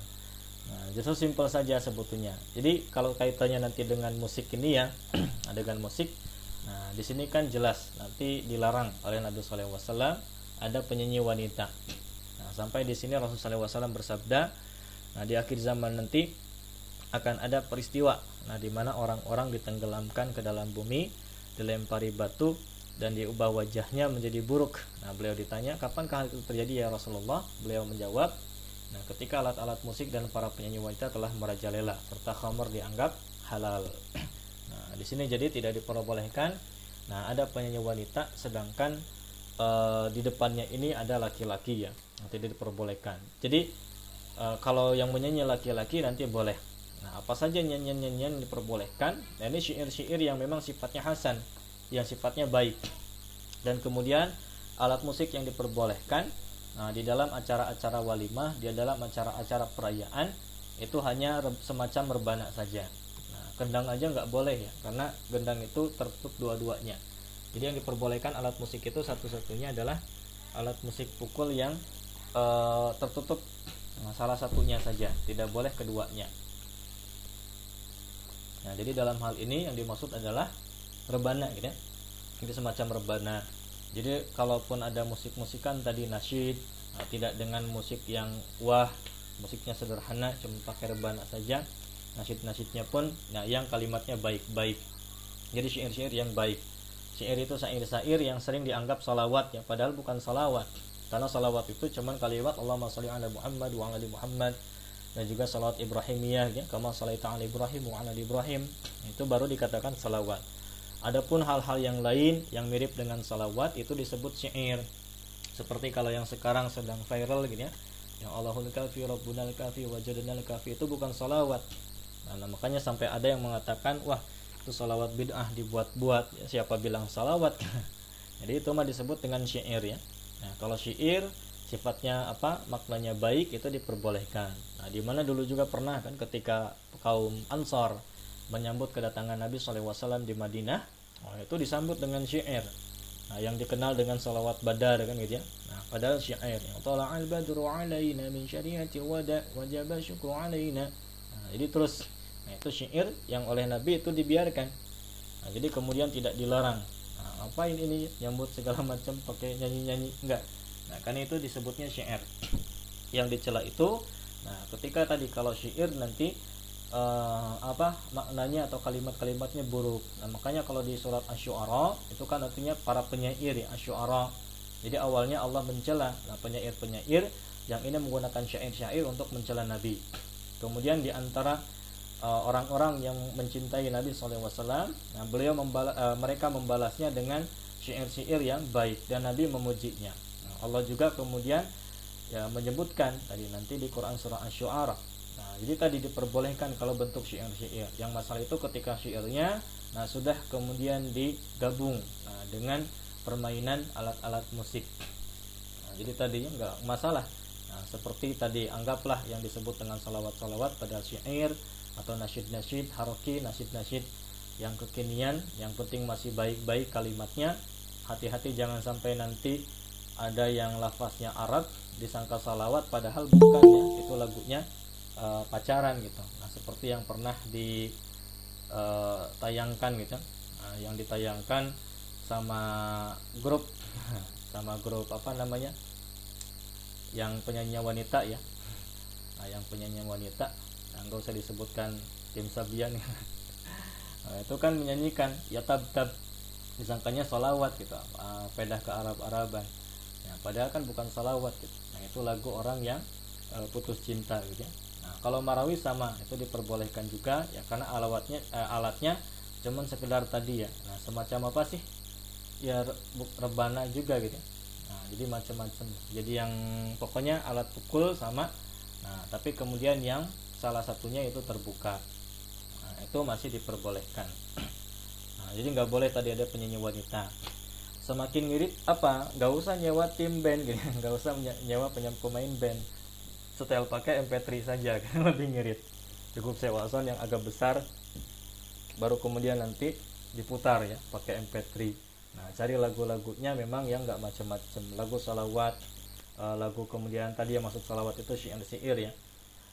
Nah, justru simpel saja sebetulnya. Jadi kalau kaitannya nanti dengan musik ini ya, dengan musik. Nah, di sini kan jelas nanti dilarang oleh Nabi Wasallam ada penyanyi wanita. Nah, sampai di sini Rasulullah SAW bersabda, Nah, di akhir zaman nanti akan ada peristiwa nah di mana orang-orang ditenggelamkan ke dalam bumi, dilempari batu dan diubah wajahnya menjadi buruk. Nah, beliau ditanya, "Kapankah hal itu terjadi ya Rasulullah?" Beliau menjawab, "Nah, ketika alat-alat musik dan para penyanyi wanita telah merajalela serta khamr dianggap halal." Nah, di sini jadi tidak diperbolehkan. Nah, ada penyanyi wanita sedangkan e, di depannya ini ada laki-laki ya. Tidak diperbolehkan. Jadi e, kalau yang menyanyi laki-laki nanti boleh. Nah apa saja nyanyian-nyanyian diperbolehkan? Nah ini syair-syair yang memang sifatnya hasan yang sifatnya baik. Dan kemudian alat musik yang diperbolehkan nah di dalam acara-acara walimah di dalam acara-acara perayaan itu hanya semacam rebana saja. Nah gendang aja nggak boleh ya karena gendang itu tertutup dua-duanya. Jadi yang diperbolehkan alat musik itu satu-satunya adalah alat musik pukul yang e, tertutup nah, salah satunya saja tidak boleh keduanya. Nah jadi dalam hal ini yang dimaksud adalah rebana gitu ya. Semacam rebana. Jadi kalaupun ada musik-musikan tadi nasyid nah, tidak dengan musik yang wah musiknya sederhana cuma pakai rebana saja nasyid-nasyidnya pun nah yang kalimatnya baik-baik. Jadi syair-syair yang baik. Syair itu syair-syair yang sering dianggap salawat ya padahal bukan salawat karena salawat itu cuman kalimat Allahumma sholli ala Muhammad wa ala Muhammad. Dan juga salawat Ibrahimiyah ya. Kama sholaita ala Ibrahim wa ala Ibrahim. Itu baru dikatakan salawat. Adapun hal-hal yang lain yang mirip dengan salawat itu disebut syair. Seperti kalau yang sekarang sedang viral gitu ya. Yang Allahul kafi Rabbunal kafi wajadnal kafi itu bukan salawat. Nah, makanya sampai ada yang mengatakan wah itu salawat bid'ah dibuat-buat. Ya, siapa bilang salawat? Jadi itu mah disebut dengan syair ya nah kalau syair sifatnya apa? Maknanya baik itu diperbolehkan. Nah di mana dulu juga pernah kan ketika kaum Ansor menyambut kedatangan Nabi SAW di Madinah oh, itu disambut dengan syair. Nah, yang dikenal dengan salawat badar kan gitu ya. Nah padahal syair yang al badru alaina min syariati wada wajaba syukru alaina nah, jadi terus nah, itu syair yang oleh Nabi itu dibiarkan. Nah, jadi kemudian tidak dilarang apa ini nyambut segala macam pakai nyanyi-nyanyi enggak nah kan itu disebutnya syair yang dicela itu nah ketika tadi kalau syair nanti uh, apa maknanya atau kalimat-kalimatnya buruk. Nah, makanya kalau di surat Asy-Syu'ara itu kan artinya para penyair ya Asy-Syu'ara. Jadi awalnya Allah mencela nah, penyair-penyair yang ini menggunakan syair-syair untuk mencela Nabi. Kemudian di antara orang-orang yang mencintai Nabi SAW, nah beliau membala, uh, mereka membalasnya dengan syair-syair yang baik dan Nabi memujinya. Nah, Allah juga kemudian ya menyebutkan tadi nanti di Quran surah Asy-Syu'ara. Jadi tadi diperbolehkan kalau bentuk syair-syair. Yang masalah itu ketika syairnya nah sudah kemudian digabung nah, dengan permainan alat-alat musik. Nah, jadi tadinya nggak masalah. Nah, seperti tadi anggaplah yang disebut dengan salawat-salawat pada syair atau nasyid-nasyid haroki nasyid-nasyid yang kekinian yang penting masih baik-baik kalimatnya. Hati-hati jangan sampai nanti ada yang lafaznya Arab disangka salawat padahal bukan ya itu lagunya uh, pacaran gitu. Nah seperti yang pernah ditayangkan eh, gitu. Uh, yang ditayangkan sama grup sama grup apa namanya? Yang penyanyi wanita ya. Nah, yang penyanyi wanita. nah, nggak usah disebutkan tim Sabian. Nah, itu kan menyanyikan ya tab tab. Disangkanya salawat gitu uh, pedah ke Arab Araban ya, padahal kan bukan salawat gitu. nah itu lagu orang yang uh, putus cinta gitu ya. Kalau marawi sama itu diperbolehkan juga ya karena alatnya eh, alatnya cuman sekedar tadi ya. Nah semacam apa sih? Ya rebana juga gitu nah jadi macam-macam. Jadi yang pokoknya alat pukul sama nah tapi kemudian yang salah satunya itu terbuka. Nah itu masih diperbolehkan. Nah jadi nggak boleh tadi ada penyanyi wanita. Semakin ngirit apa? Nggak usah nyewa tim band gitu. Nggak usah nyewa pemain band. Setel pakai MP3 saja kan lebih ngirit cukup sewa sound yang agak besar baru kemudian nanti diputar ya pakai MP3 nah cari lagu-lagunya memang yang nggak macam-macam lagu salawat uh, lagu kemudian tadi yang masuk salawat itu syair syair ya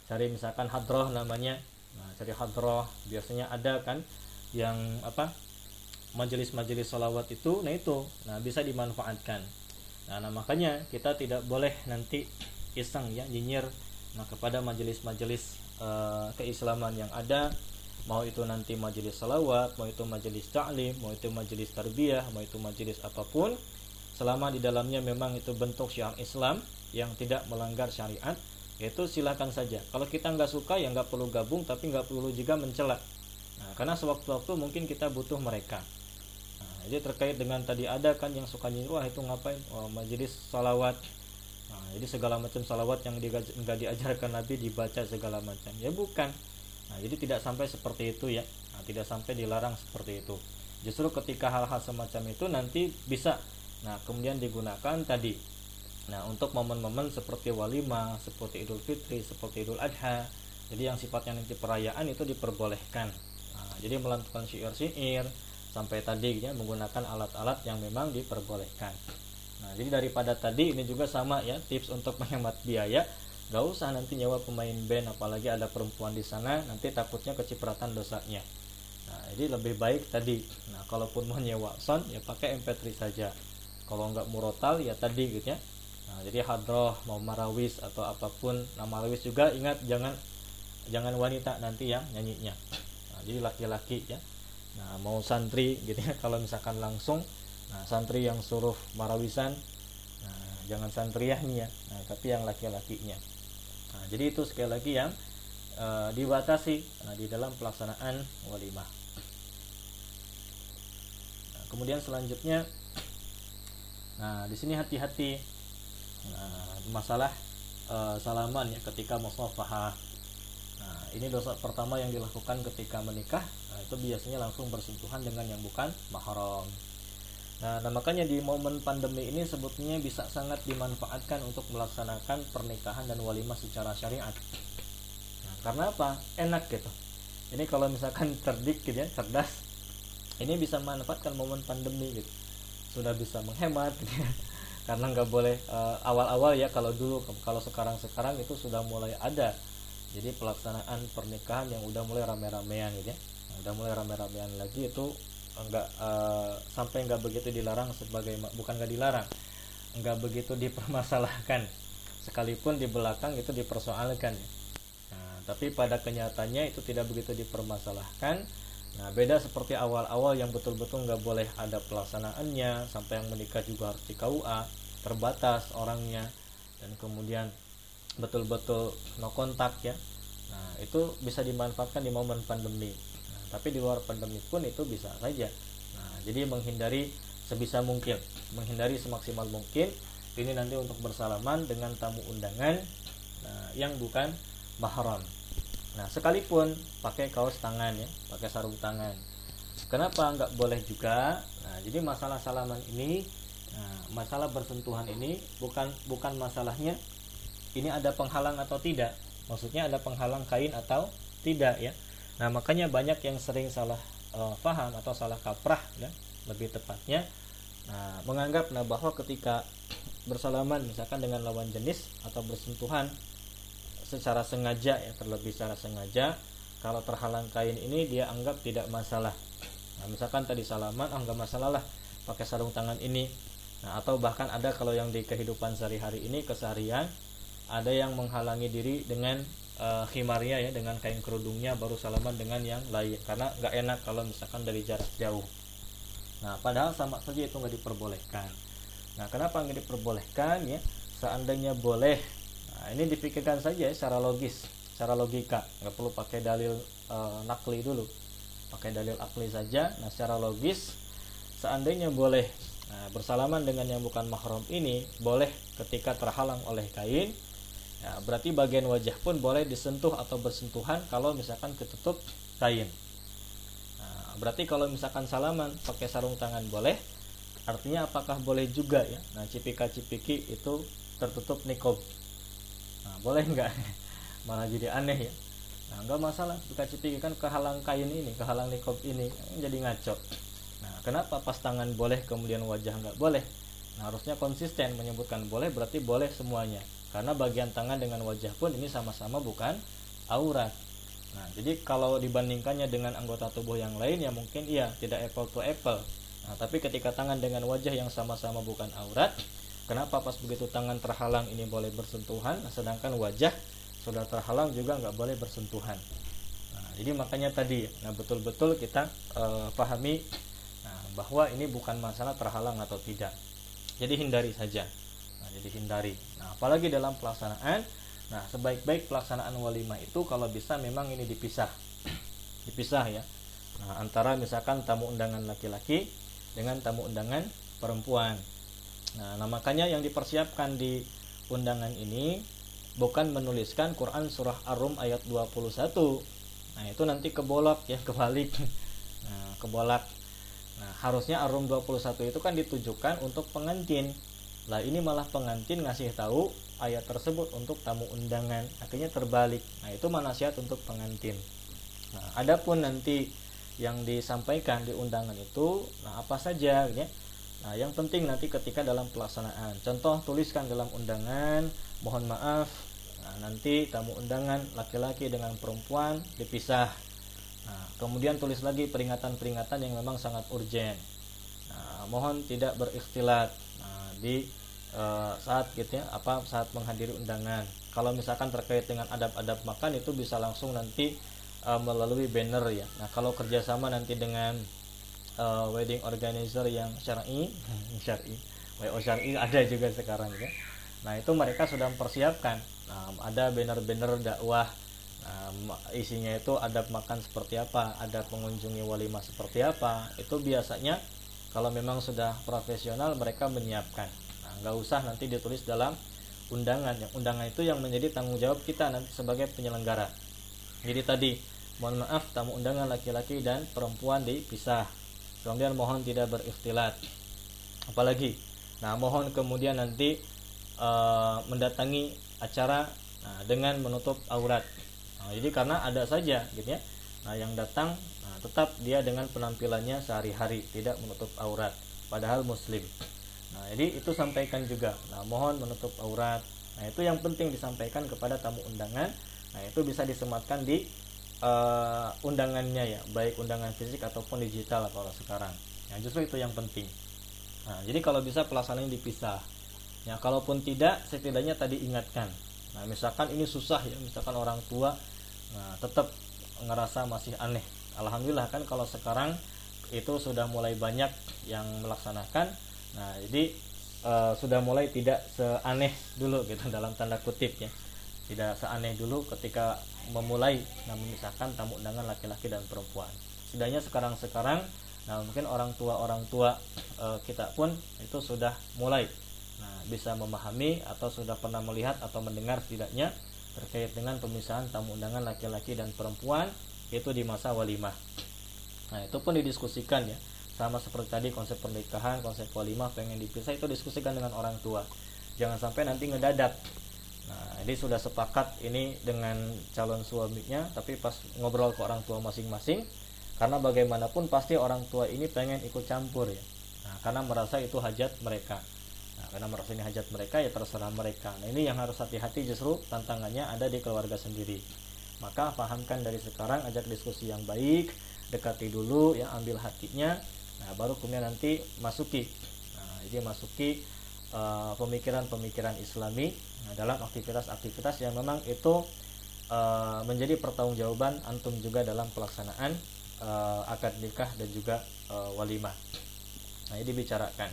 cari misalkan hadroh namanya. Nah cari hadroh. Biasanya ada kan yang apa majelis-majelis salawat itu nah itu nah bisa dimanfaatkan. Nah, nah makanya kita tidak boleh nanti iseng ya nyinyir nah kepada majelis-majelis uh, keislaman yang ada. Mau itu nanti majelis salawat mau itu majelis ta'lim mau itu majelis tarbiyah mau itu majelis apa pun selama di dalamnya memang itu bentuk syiar Islam yang tidak melanggar syariat yaitu silahkan saja. Kalau kita nggak suka ya nggak perlu gabung tapi nggak perlu juga mencela. Nah, karena sewaktu-waktu mungkin kita butuh mereka. Nah, jadi terkait dengan tadi ada kan yang suka nyuruh itu ngapain? Oh, majelis salawat. Nah, jadi segala macam salawat yang nggak diajarkan Nabi dibaca segala macam. Ya bukan. Nah jadi tidak sampai seperti itu ya. Nah, tidak sampai dilarang seperti itu. Justru ketika hal-hal semacam itu nanti bisa. Nah kemudian digunakan tadi nah untuk momen-momen seperti walimah seperti idul fitri seperti idul adha jadi yang sifatnya nanti perayaan itu diperbolehkan nah, jadi melantunkan syair-syair sampai tadi ya menggunakan alat-alat yang memang diperbolehkan Nah, jadi daripada tadi ini juga sama ya tips untuk menghemat biaya. Gak usah nanti nyewa pemain band apalagi ada perempuan di sana nanti takutnya kecipratan dosanya. Nah, jadi lebih baik tadi. Nah, kalaupun mau nyewa sound ya pakai MP3 saja. Kalau nggak murotal ya tadi gitu ya. Nah, jadi hadroh mau marawis atau apa pun nah marawis juga ingat jangan jangan wanita nanti yang nyanyinya. Nah, jadi laki-laki ya. Nah, mau santri gitu ya. Kalau misalkan langsung nah santri yang suruh marawisan nah, jangan santriahnya nah, tapi yang laki-lakinya. Nah, jadi itu sekali lagi yang uh, dibatasi nah, di dalam pelaksanaan walimah. Nah, kemudian selanjutnya nah di sini hati-hati nah, masalah uh, salaman ya ketika musafahah nah ini dosa pertama yang dilakukan ketika menikah nah, itu biasanya langsung bersentuhan dengan yang bukan mahram Nah, nah, makanya di momen pandemi ini sebetulnya bisa sangat dimanfaatkan untuk melaksanakan pernikahan dan walimah secara syariat. Nah, karena apa? Enak gitu. Ini kalau misalkan cerdik gitu ya, cerdas, ini bisa manfaatkan momen pandemi gitu. Sudah bisa menghemat gitu ya. Karena nggak boleh eh, awal-awal ya kalau dulu kalau sekarang-sekarang itu sudah mulai ada. Jadi pelaksanaan pernikahan yang udah mulai rame-ramean gitu ya. Nah, udah mulai rame-ramean lagi itu enggak uh, sampai enggak begitu dilarang sebagai bukan enggak dilarang enggak begitu dipermasalahkan sekalipun di belakang itu dipersoalkan nah, tapi pada kenyataannya itu tidak begitu dipermasalahkan nah beda seperti awal-awal yang betul-betul nggak boleh ada pelaksanaannya sampai yang menikah juga harus di KUA terbatas orangnya dan kemudian betul-betul no kontak ya. Nah itu bisa dimanfaatkan di momen pandemi. Tapi di luar pandemi pun itu bisa saja. Nah jadi menghindari sebisa mungkin menghindari semaksimal mungkin ini nanti untuk bersalaman dengan tamu undangan nah, yang bukan mahram nah sekalipun pakai kaos tangan ya pakai sarung tangan. Kenapa nggak boleh juga? Nah jadi masalah salaman ini nah, masalah bersentuhan ini bukan bukan masalahnya ini ada penghalang atau tidak. Maksudnya ada penghalang kain atau tidak ya. Nah, makanya banyak yang sering salah uh, paham atau salah kaprah ya, lebih tepatnya nah, menganggap nah bahwa ketika bersalaman misalkan dengan lawan jenis atau bersentuhan secara sengaja ya terlebih secara sengaja kalau terhalang kain ini dia anggap tidak masalah. Nah, misalkan tadi salaman ah nggak masalah lah pakai sarung tangan ini. Nah, atau bahkan ada kalau yang di kehidupan sehari-hari ini keseharian ada yang menghalangi diri dengan uh, khimarnya ya dengan kain kerudungnya baru salaman dengan yang lain karena nggak enak kalau misalkan dari jarak jauh nah padahal sama saja itu nggak diperbolehkan nah kenapa nggak diperbolehkan ya seandainya boleh nah, ini dipikirkan saja ya, secara logis secara logika nggak perlu pakai dalil uh, nakli dulu pakai dalil akli saja nah secara logis seandainya boleh nah, bersalaman dengan yang bukan mahram ini boleh ketika terhalang oleh kain Ya, berarti bagian wajah pun boleh disentuh atau bersentuhan kalau misalkan ketutup kain. Nah, berarti kalau misalkan salaman pakai sarung tangan boleh. Artinya apakah boleh juga ya? Nah, cipika-cipiki itu tertutup nikob. Boleh nggak? Malah jadi aneh ya. Nah, nggak masalah. Cipika-cipiki kan kehalang kain ini, kehalang nikob ini, jadi ngaco. Nah, kenapa pas tangan boleh kemudian wajah nggak boleh? Nah, harusnya konsisten menyebutkan boleh berarti boleh semuanya karena bagian tangan dengan wajah pun ini sama-sama bukan aurat nah jadi kalau dibandingkannya dengan anggota tubuh yang lain ya mungkin iya tidak apple to apple nah tapi ketika tangan dengan wajah yang sama-sama bukan aurat kenapa pas begitu tangan terhalang ini boleh bersentuhan sedangkan wajah sudah terhalang juga nggak boleh bersentuhan. Nah, jadi makanya tadi nah betul-betul kita uh, pahami nah, bahwa ini bukan masalah terhalang atau tidak. Jadi hindari saja. Nah, jadi hindari. Nah apalagi dalam pelaksanaan nah sebaik-baik pelaksanaan walimah itu kalau bisa memang ini dipisah. Dipisah ya. Nah antara misalkan tamu undangan laki-laki dengan tamu undangan perempuan nah, nah makanya yang dipersiapkan di undangan ini bukan menuliskan Quran surah Ar-Rum ayat 21 nah itu nanti kebolak ya kebalik. Nah kebolak. Nah harusnya Ar-Rum 21 itu kan ditujukan untuk pengantin. Lah ini malah pengantin ngasih tahu ayat tersebut untuk tamu undangan. Akhirnya terbalik. Nah itu manasihat untuk pengantin. Nah adapun nanti yang disampaikan di undangan itu nah apa saja ya nah yang penting nanti ketika dalam pelaksanaan. Contoh tuliskan dalam undangan mohon maaf. Nah, nanti tamu undangan laki-laki dengan perempuan dipisah. Nah kemudian tulis lagi peringatan-peringatan yang memang sangat urgent. Nah mohon tidak berikhtilat. Nah, di uh, saat gitu ya apa saat menghadiri undangan. Kalau misalkan terkait dengan adab-adab makan itu bisa langsung nanti uh, melalui banner ya. Nah kalau kerjasama nanti dengan uh, wedding organizer yang syar'i. Syar'i. WO syar'i ada juga sekarang ya nah itu mereka sudah mempersiapkan nah, ada banner-banner dakwah. Nah, isinya itu adab makan seperti apa ada pengunjungi walimah seperti apa. Itu biasanya kalau memang sudah profesional mereka menyiapkan. Nggak usah nanti ditulis dalam undangan. Yang undangan itu yang menjadi tanggung jawab kita nanti sebagai penyelenggara. Jadi tadi mohon maaf tamu undangan laki-laki dan perempuan dipisah kemudian mohon tidak berikhtilat apalagi nah mohon kemudian nanti uh, mendatangi acara nah, dengan menutup aurat nah, jadi karena ada saja gitu ya nah yang datang nah, tetap dia dengan penampilannya sehari-hari tidak menutup aurat padahal muslim Nah, jadi itu sampaikan juga. Nah, mohon menutup aurat. Nah, itu yang penting disampaikan kepada tamu undangan. Nah, itu bisa disematkan di uh, undangannya ya, baik undangan fisik ataupun digital kalau sekarang. Nah, justru itu yang penting. Nah, jadi kalau bisa pelaksanaannya dipisah. Ya, kalaupun tidak, setidaknya tadi ingatkan. Nah, misalkan ini susah ya, misalkan orang tua nah, tetap ngerasa masih aneh. Alhamdulillah kan kalau sekarang itu sudah mulai banyak yang melaksanakan Nah, jadi uh, sudah mulai tidak seaneh dulu gitu dalam tanda kutip ya. Tidak seaneh dulu ketika memulai nah memisahkan tamu undangan laki-laki dan perempuan. Setidaknya sekarang-sekarang nah mungkin orang tua orang tua uh, kita pun itu sudah mulai nah bisa memahami atau sudah pernah melihat atau mendengar setidaknya terkait dengan pemisahan tamu undangan laki-laki dan perempuan itu di masa walimah. Nah, itu pun didiskusikan ya sama seperti tadi konsep pernikahan konsep walimah pengen dipisah itu diskusikan dengan orang tua jangan sampai nanti ngedadak nah ini sudah sepakat ini dengan calon suaminya tapi pas ngobrol ke orang tua masing-masing karena bagaimanapun pasti orang tua ini pengen ikut campur ya. Nah, karena merasa itu hajat mereka. Nah, karena merasa ini hajat mereka ya terserah mereka. Nah ini yang harus hati-hati justru tantangannya ada di keluarga sendiri. Maka pahamkan dari sekarang ajak diskusi yang baik dekati dulu ya ambil hatinya. Nah baru kemudian nanti masuki. Nah, jadi masuki uh, pemikiran-pemikiran Islami nah, dalam aktivitas-aktivitas yang memang itu uh, menjadi pertanggungjawaban antum juga dalam pelaksanaan uh, akad nikah dan juga uh, walimah. Nah ini dibicarakan.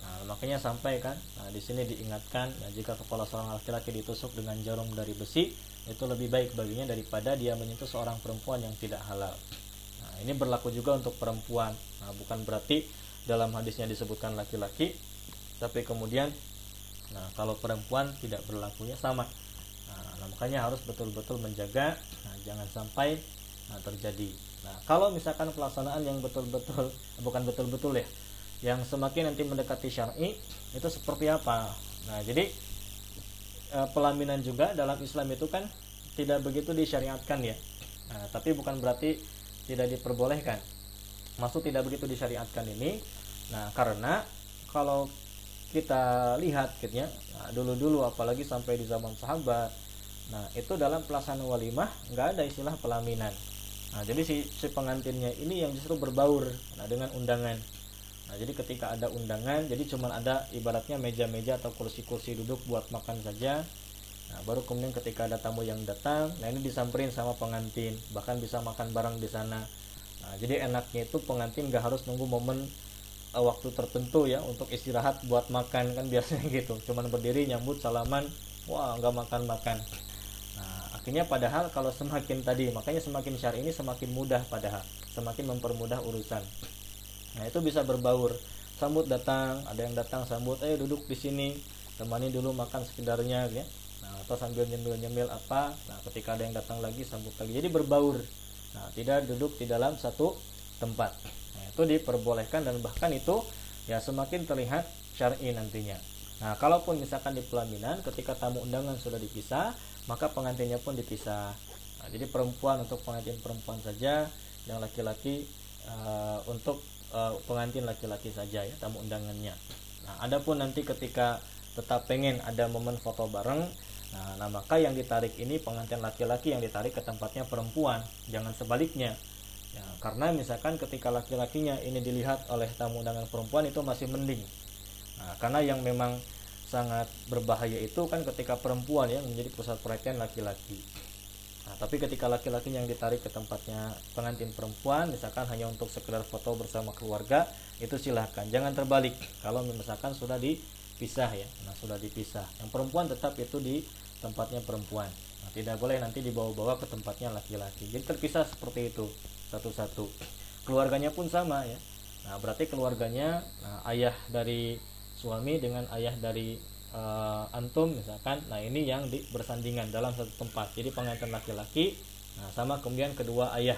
Nah, makanya sampai kan nah, di sini diingatkan nah, jika kepala seorang laki-laki ditusuk dengan jarum dari besi itu lebih baik baginya daripada dia menyentuh seorang perempuan yang tidak halal. Ini berlaku juga untuk perempuan. Nah, bukan berarti dalam hadisnya disebutkan laki-laki tapi kemudian nah kalau perempuan tidak berlakunya sama. Nah, makanya harus betul-betul menjaga nah, jangan sampai nah, terjadi. Nah kalau misalkan pelaksanaan yang betul-betul bukan betul-betul ya yang semakin nanti mendekati syar'i itu seperti apa? Nah jadi eh, pelaminan juga dalam Islam itu kan tidak begitu disyariatkan ya. Nah, tapi bukan berarti tidak diperbolehkan. Maksud tidak begitu disyariatkan ini nah karena kalau kita lihat gitu ya nah, dulu-dulu apalagi sampai di zaman sahabat. Nah itu dalam pelaksanaan walimah nggak ada istilah pelaminan. Nah jadi si, si pengantinnya ini yang justru berbaur nah, dengan undangan. Nah jadi ketika ada undangan jadi cuma ada ibaratnya meja-meja atau kursi-kursi duduk buat makan saja. Nah, baru kemudian ketika ada tamu yang datang, nah ini disamperin sama pengantin, bahkan bisa makan bareng di sana. Nah, jadi enaknya itu pengantin gak harus nunggu momen uh, waktu tertentu ya untuk istirahat buat makan kan biasanya gitu. Cuman berdiri nyambut salaman, wah nggak makan makan. Nah, akhirnya padahal kalau semakin tadi, makanya semakin syari ini semakin mudah padahal, semakin mempermudah urusan. Nah itu bisa berbaur. Sambut datang, ada yang datang sambut, eh duduk di sini, temani dulu makan sekedarnya, ya atau sambil nyemil-nyemil apa nah ketika ada yang datang lagi sambut lagi jadi berbaur nah tidak duduk di dalam satu tempat nah, itu diperbolehkan dan bahkan itu ya semakin terlihat syar'i nantinya. Nah kalaupun misalkan di pelaminan ketika tamu undangan sudah dipisah maka pengantinnya pun dipisah. Nah, jadi perempuan untuk pengantin perempuan saja yang laki-laki uh, untuk uh, pengantin laki-laki saja ya tamu undangannya. Nah adapun nanti ketika tetap pengen ada momen foto bareng Nah, nah maka yang ditarik ini pengantin laki-laki yang ditarik ke tempatnya perempuan, jangan sebaliknya. Ya, karena misalkan ketika laki-lakinya ini dilihat oleh tamu undangan perempuan itu masih mending. Nah, karena yang memang sangat berbahaya itu kan ketika perempuan yang menjadi pusat perhatian laki-laki. Nah, tapi ketika laki-laki yang ditarik ke tempatnya pengantin perempuan, misalkan hanya untuk sekedar foto bersama keluarga, itu silahkan. Jangan terbalik. Kalau misalkan sudah dipisah ya, nah sudah dipisah. Yang perempuan tetap itu di tempatnya perempuan nah, tidak boleh nanti dibawa-bawa ke tempatnya laki-laki jadi terpisah seperti itu satu-satu. Keluarganya pun sama ya. Nah berarti keluarganya nah, ayah dari suami dengan ayah dari uh, antum misalkan. Nah ini yang di, bersandingan dalam satu tempat. Jadi pengantin laki-laki nah sama kemudian kedua ayah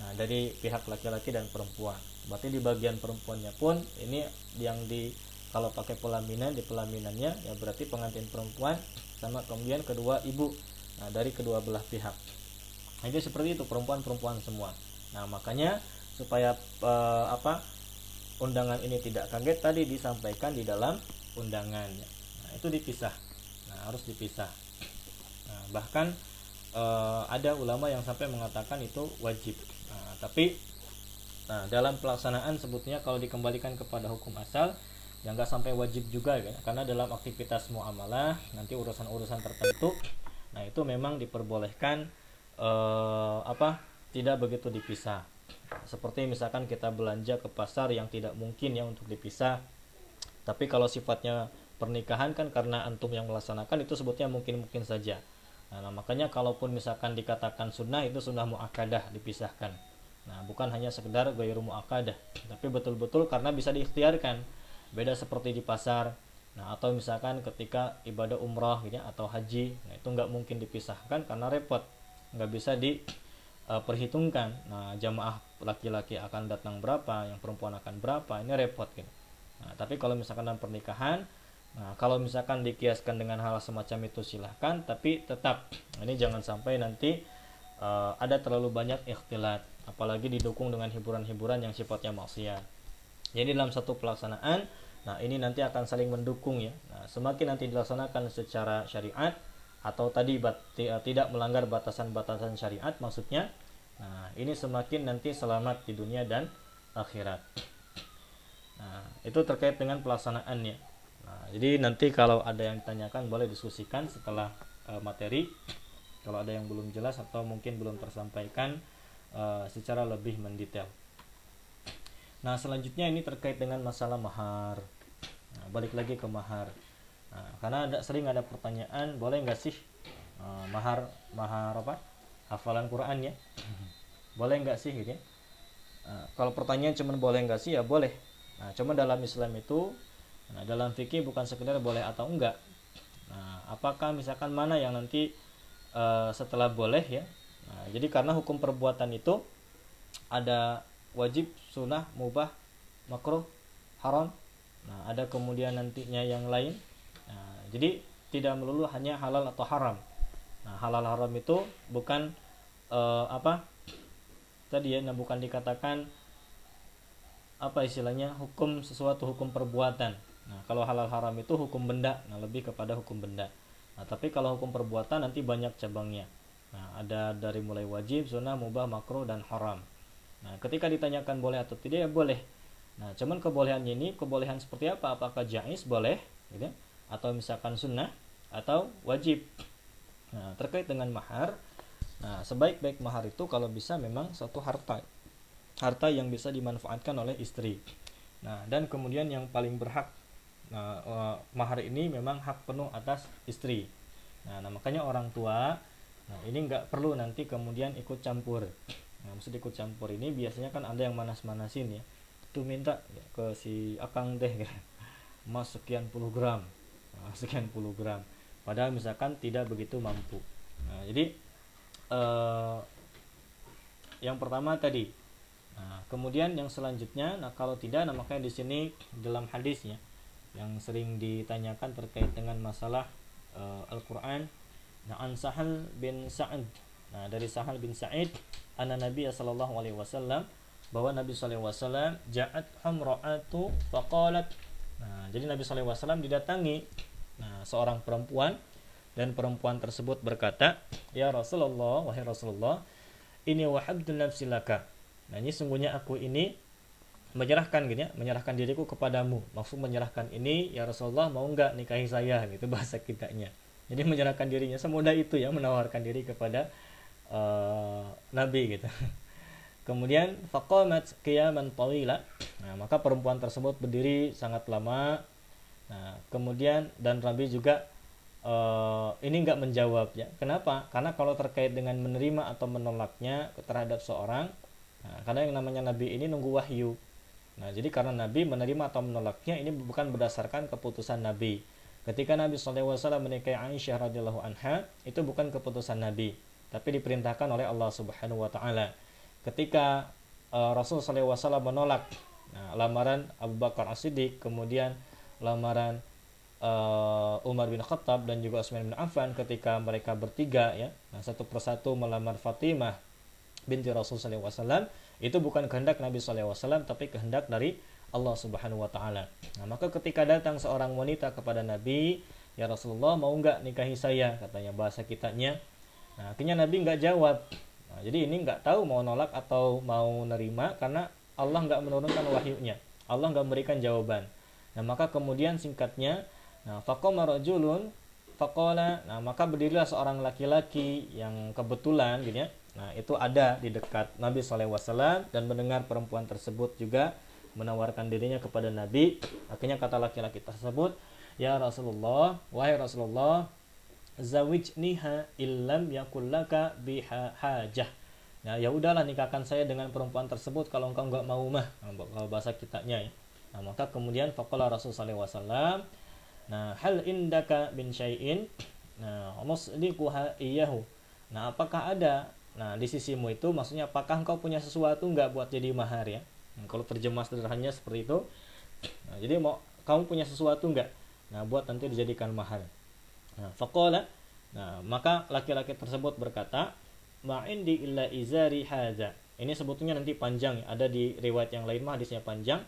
nah dari pihak laki-laki dan perempuan. Berarti di bagian perempuannya pun ini yang di kalau pakai pelaminan di pelaminannya ya berarti pengantin perempuan sama kemudian kedua ibu nah dari kedua belah pihak. Nah, itu seperti itu perempuan-perempuan semua nah makanya supaya uh, apa undangan ini tidak kaget tadi disampaikan di dalam undangannya nah, itu dipisah. Nah, harus dipisah. Nah, bahkan uh, ada ulama yang sampai mengatakan itu wajib. Nah, tapi nah, dalam pelaksanaan sebutnya kalau dikembalikan kepada hukum asal yang nggak sampai wajib juga ya karena dalam aktivitas muamalah nanti urusan-urusan tertentu nah itu memang diperbolehkan uh, apa tidak begitu dipisah. Seperti misalkan kita belanja ke pasar yang tidak mungkin ya untuk dipisah tapi kalau sifatnya pernikahan kan karena antum yang melaksanakan itu sebutnya mungkin-mungkin saja. Nah, nah makanya kalaupun misalkan dikatakan sunnah itu sunnah muakadah dipisahkan. Nah bukan hanya sekedar gaya muakadah tapi betul-betul karena bisa diikhtiarkan. Beda seperti di pasar nah atau misalkan ketika ibadah umrah gitu ya, atau haji nah itu nggak mungkin dipisahkan karena repot. Nggak bisa di uh, perhitungkan. Nah jamaah laki-laki akan datang berapa yang perempuan akan berapa ini repot gitu. Nah tapi kalau misalkan dalam pernikahan nah kalau misalkan dikiaskan dengan hal semacam itu silahkan tapi tetap ini jangan sampai nanti uh, ada terlalu banyak ikhtilat apalagi didukung dengan hiburan-hiburan yang sifatnya maksiat. Jadi dalam satu pelaksanaan nah ini nanti akan saling mendukung ya. Nah semakin nanti dilaksanakan secara syariat atau tadi bat, tidak melanggar batasan-batasan syariat maksudnya nah ini semakin nanti selamat di dunia dan akhirat. Nah itu terkait dengan pelaksanaannya. Nah jadi nanti kalau ada yang ditanyakan boleh diskusikan setelah uh, materi. Kalau ada yang belum jelas atau mungkin belum tersampaikan uh, secara lebih mendetail. Nah selanjutnya ini terkait dengan masalah mahar. Nah, balik lagi ke mahar. Nah, karena ada sering ada pertanyaan, boleh nggak sih uh, mahar mahar apa? Hafalan Quran ya? boleh nggak sih gitu ya? Uh, kalau pertanyaan cuma boleh nggak sih ya boleh. Nah, cuma dalam Islam itu, nah, dalam fikih bukan sekedar boleh atau enggak. Nah, apakah misalkan mana yang nanti uh, setelah boleh ya? Nah, jadi karena hukum perbuatan itu ada wajib, sunnah, mubah, makruh, haram. Nah, ada kemudian nantinya yang lain jadi tidak melulu hanya halal atau haram. Nah, halal haram itu bukan uh, apa tadi ya, nah bukan dikatakan apa istilahnya hukum sesuatu hukum perbuatan. Nah, kalau halal haram itu hukum benda, nah lebih kepada hukum benda. Nah, tapi kalau hukum perbuatan nanti banyak cabangnya. Nah, ada dari mulai wajib, sunnah, mubah, makruh dan haram. Nah, ketika ditanyakan boleh atau tidak ya boleh. Nah, cuman kebolehannya ini kebolehan seperti apa? Apakah jais boleh, gitu? Ya? atau misalkan sunnah atau wajib. Nah, terkait dengan mahar, nah sebaik-baik mahar itu kalau bisa memang satu harta. Harta yang bisa dimanfaatkan oleh istri. Nah, dan kemudian yang paling berhak nah, uh, mahar ini memang hak penuh atas istri. Nah, nah makanya orang tua nah ini nggak perlu nanti kemudian ikut campur. Nah, maksud ikut campur ini biasanya kan ada yang manas-manasin ya. Itu minta ke si akang deh. Mas sekian puluh gram Ah, sekian puluh gram padahal misalkan tidak begitu mampu. Nah, jadi eh, yang pertama tadi. Nah, kemudian yang selanjutnya nah kalau tidak nah makanya di sini dalam hadisnya yang sering ditanyakan terkait dengan masalah uh, Al-Qur'an. Nah an Sahal bin Sa'ad. Nah dari Sahal bin Sa'id anna Nabi sallallahu alaihi wasallam bahwa Nabi sallallahu alaihi wasallam ja'at hamra'atu faqalat. Nah, jadi Nabi SAW didatangi nah, seorang perempuan dan perempuan tersebut berkata, "Ya Rasulullah, wahai Rasulullah, ini wahabdun nafsi laka." Nah, ini sungguhnya aku ini menyerahkan gitu ya, menyerahkan diriku kepadamu. Maksud menyerahkan ini, ya Rasulullah mau nggak nikahi saya gitu bahasa kitanya. Jadi menyerahkan dirinya semudah itu ya menawarkan diri kepada uh, Nabi gitu. Kemudian faqamat qiyaman tawila. Nah, maka perempuan tersebut berdiri sangat lama. Nah, kemudian dan Rabi juga uh, ini enggak menjawab ya. Kenapa? Karena kalau terkait dengan menerima atau menolaknya terhadap seorang, nah, karena yang namanya Nabi ini nunggu wahyu. Nah, jadi karena Nabi menerima atau menolaknya ini bukan berdasarkan keputusan Nabi. ketika Nabi SAW menikahi Aisyah radhiyallahu anha itu bukan keputusan Nabi tapi diperintahkan oleh Allah Subhanahu wa taala ketika uh, Rasul SAW menolak nah, lamaran Abu Bakar As-Siddiq kemudian lamaran uh, Umar bin Khattab dan juga Utsman bin Affan ketika mereka bertiga ya nah, satu persatu melamar Fatimah binti Rasul SAW itu bukan kehendak Nabi SAW tapi kehendak dari Allah Subhanahu wa taala. Nah, maka ketika datang seorang wanita kepada Nabi, "Ya Rasulullah, mau nggak nikahi saya?" katanya bahasa kitanya. Nah, akhirnya Nabi nggak jawab. Nah, jadi ini nggak tahu mau nolak atau mau nerima karena Allah nggak menurunkan wahyunya. Allah nggak memberikan jawaban. Nah, maka kemudian singkatnya, nah, faqama rajulun faqala, nah maka berdirilah seorang laki-laki yang kebetulan gitu ya. Nah, itu ada di dekat Nabi SAW dan mendengar perempuan tersebut juga menawarkan dirinya kepada Nabi. Akhirnya kata laki-laki tersebut, "Ya Rasulullah, wahai Rasulullah, zawijniha illam yakullaka biha hajah." Nah, ya udahlah nikahkan saya dengan perempuan tersebut kalau engkau enggak mau mah. Nah, kalau bahasa kitanya ya. Nah, maka kemudian faqala Rasul sallallahu alaihi wasallam, "Nah, hal indaka bin syai'in?" Nah, musdiquha iyahu. Nah, apakah ada Nah, di sisimu itu maksudnya apakah engkau punya sesuatu enggak buat jadi mahar ya? Nah, kalau terjemah sederhananya seperti itu. Nah, jadi mau kamu punya sesuatu enggak? Nah, buat nanti dijadikan mahar. Nah, faqala Nah, maka laki-laki tersebut berkata, "Ma'indi illa izari hadza." Ini sebetulnya nanti panjang. Ada di riwayat yang lain mah hadisnya panjang.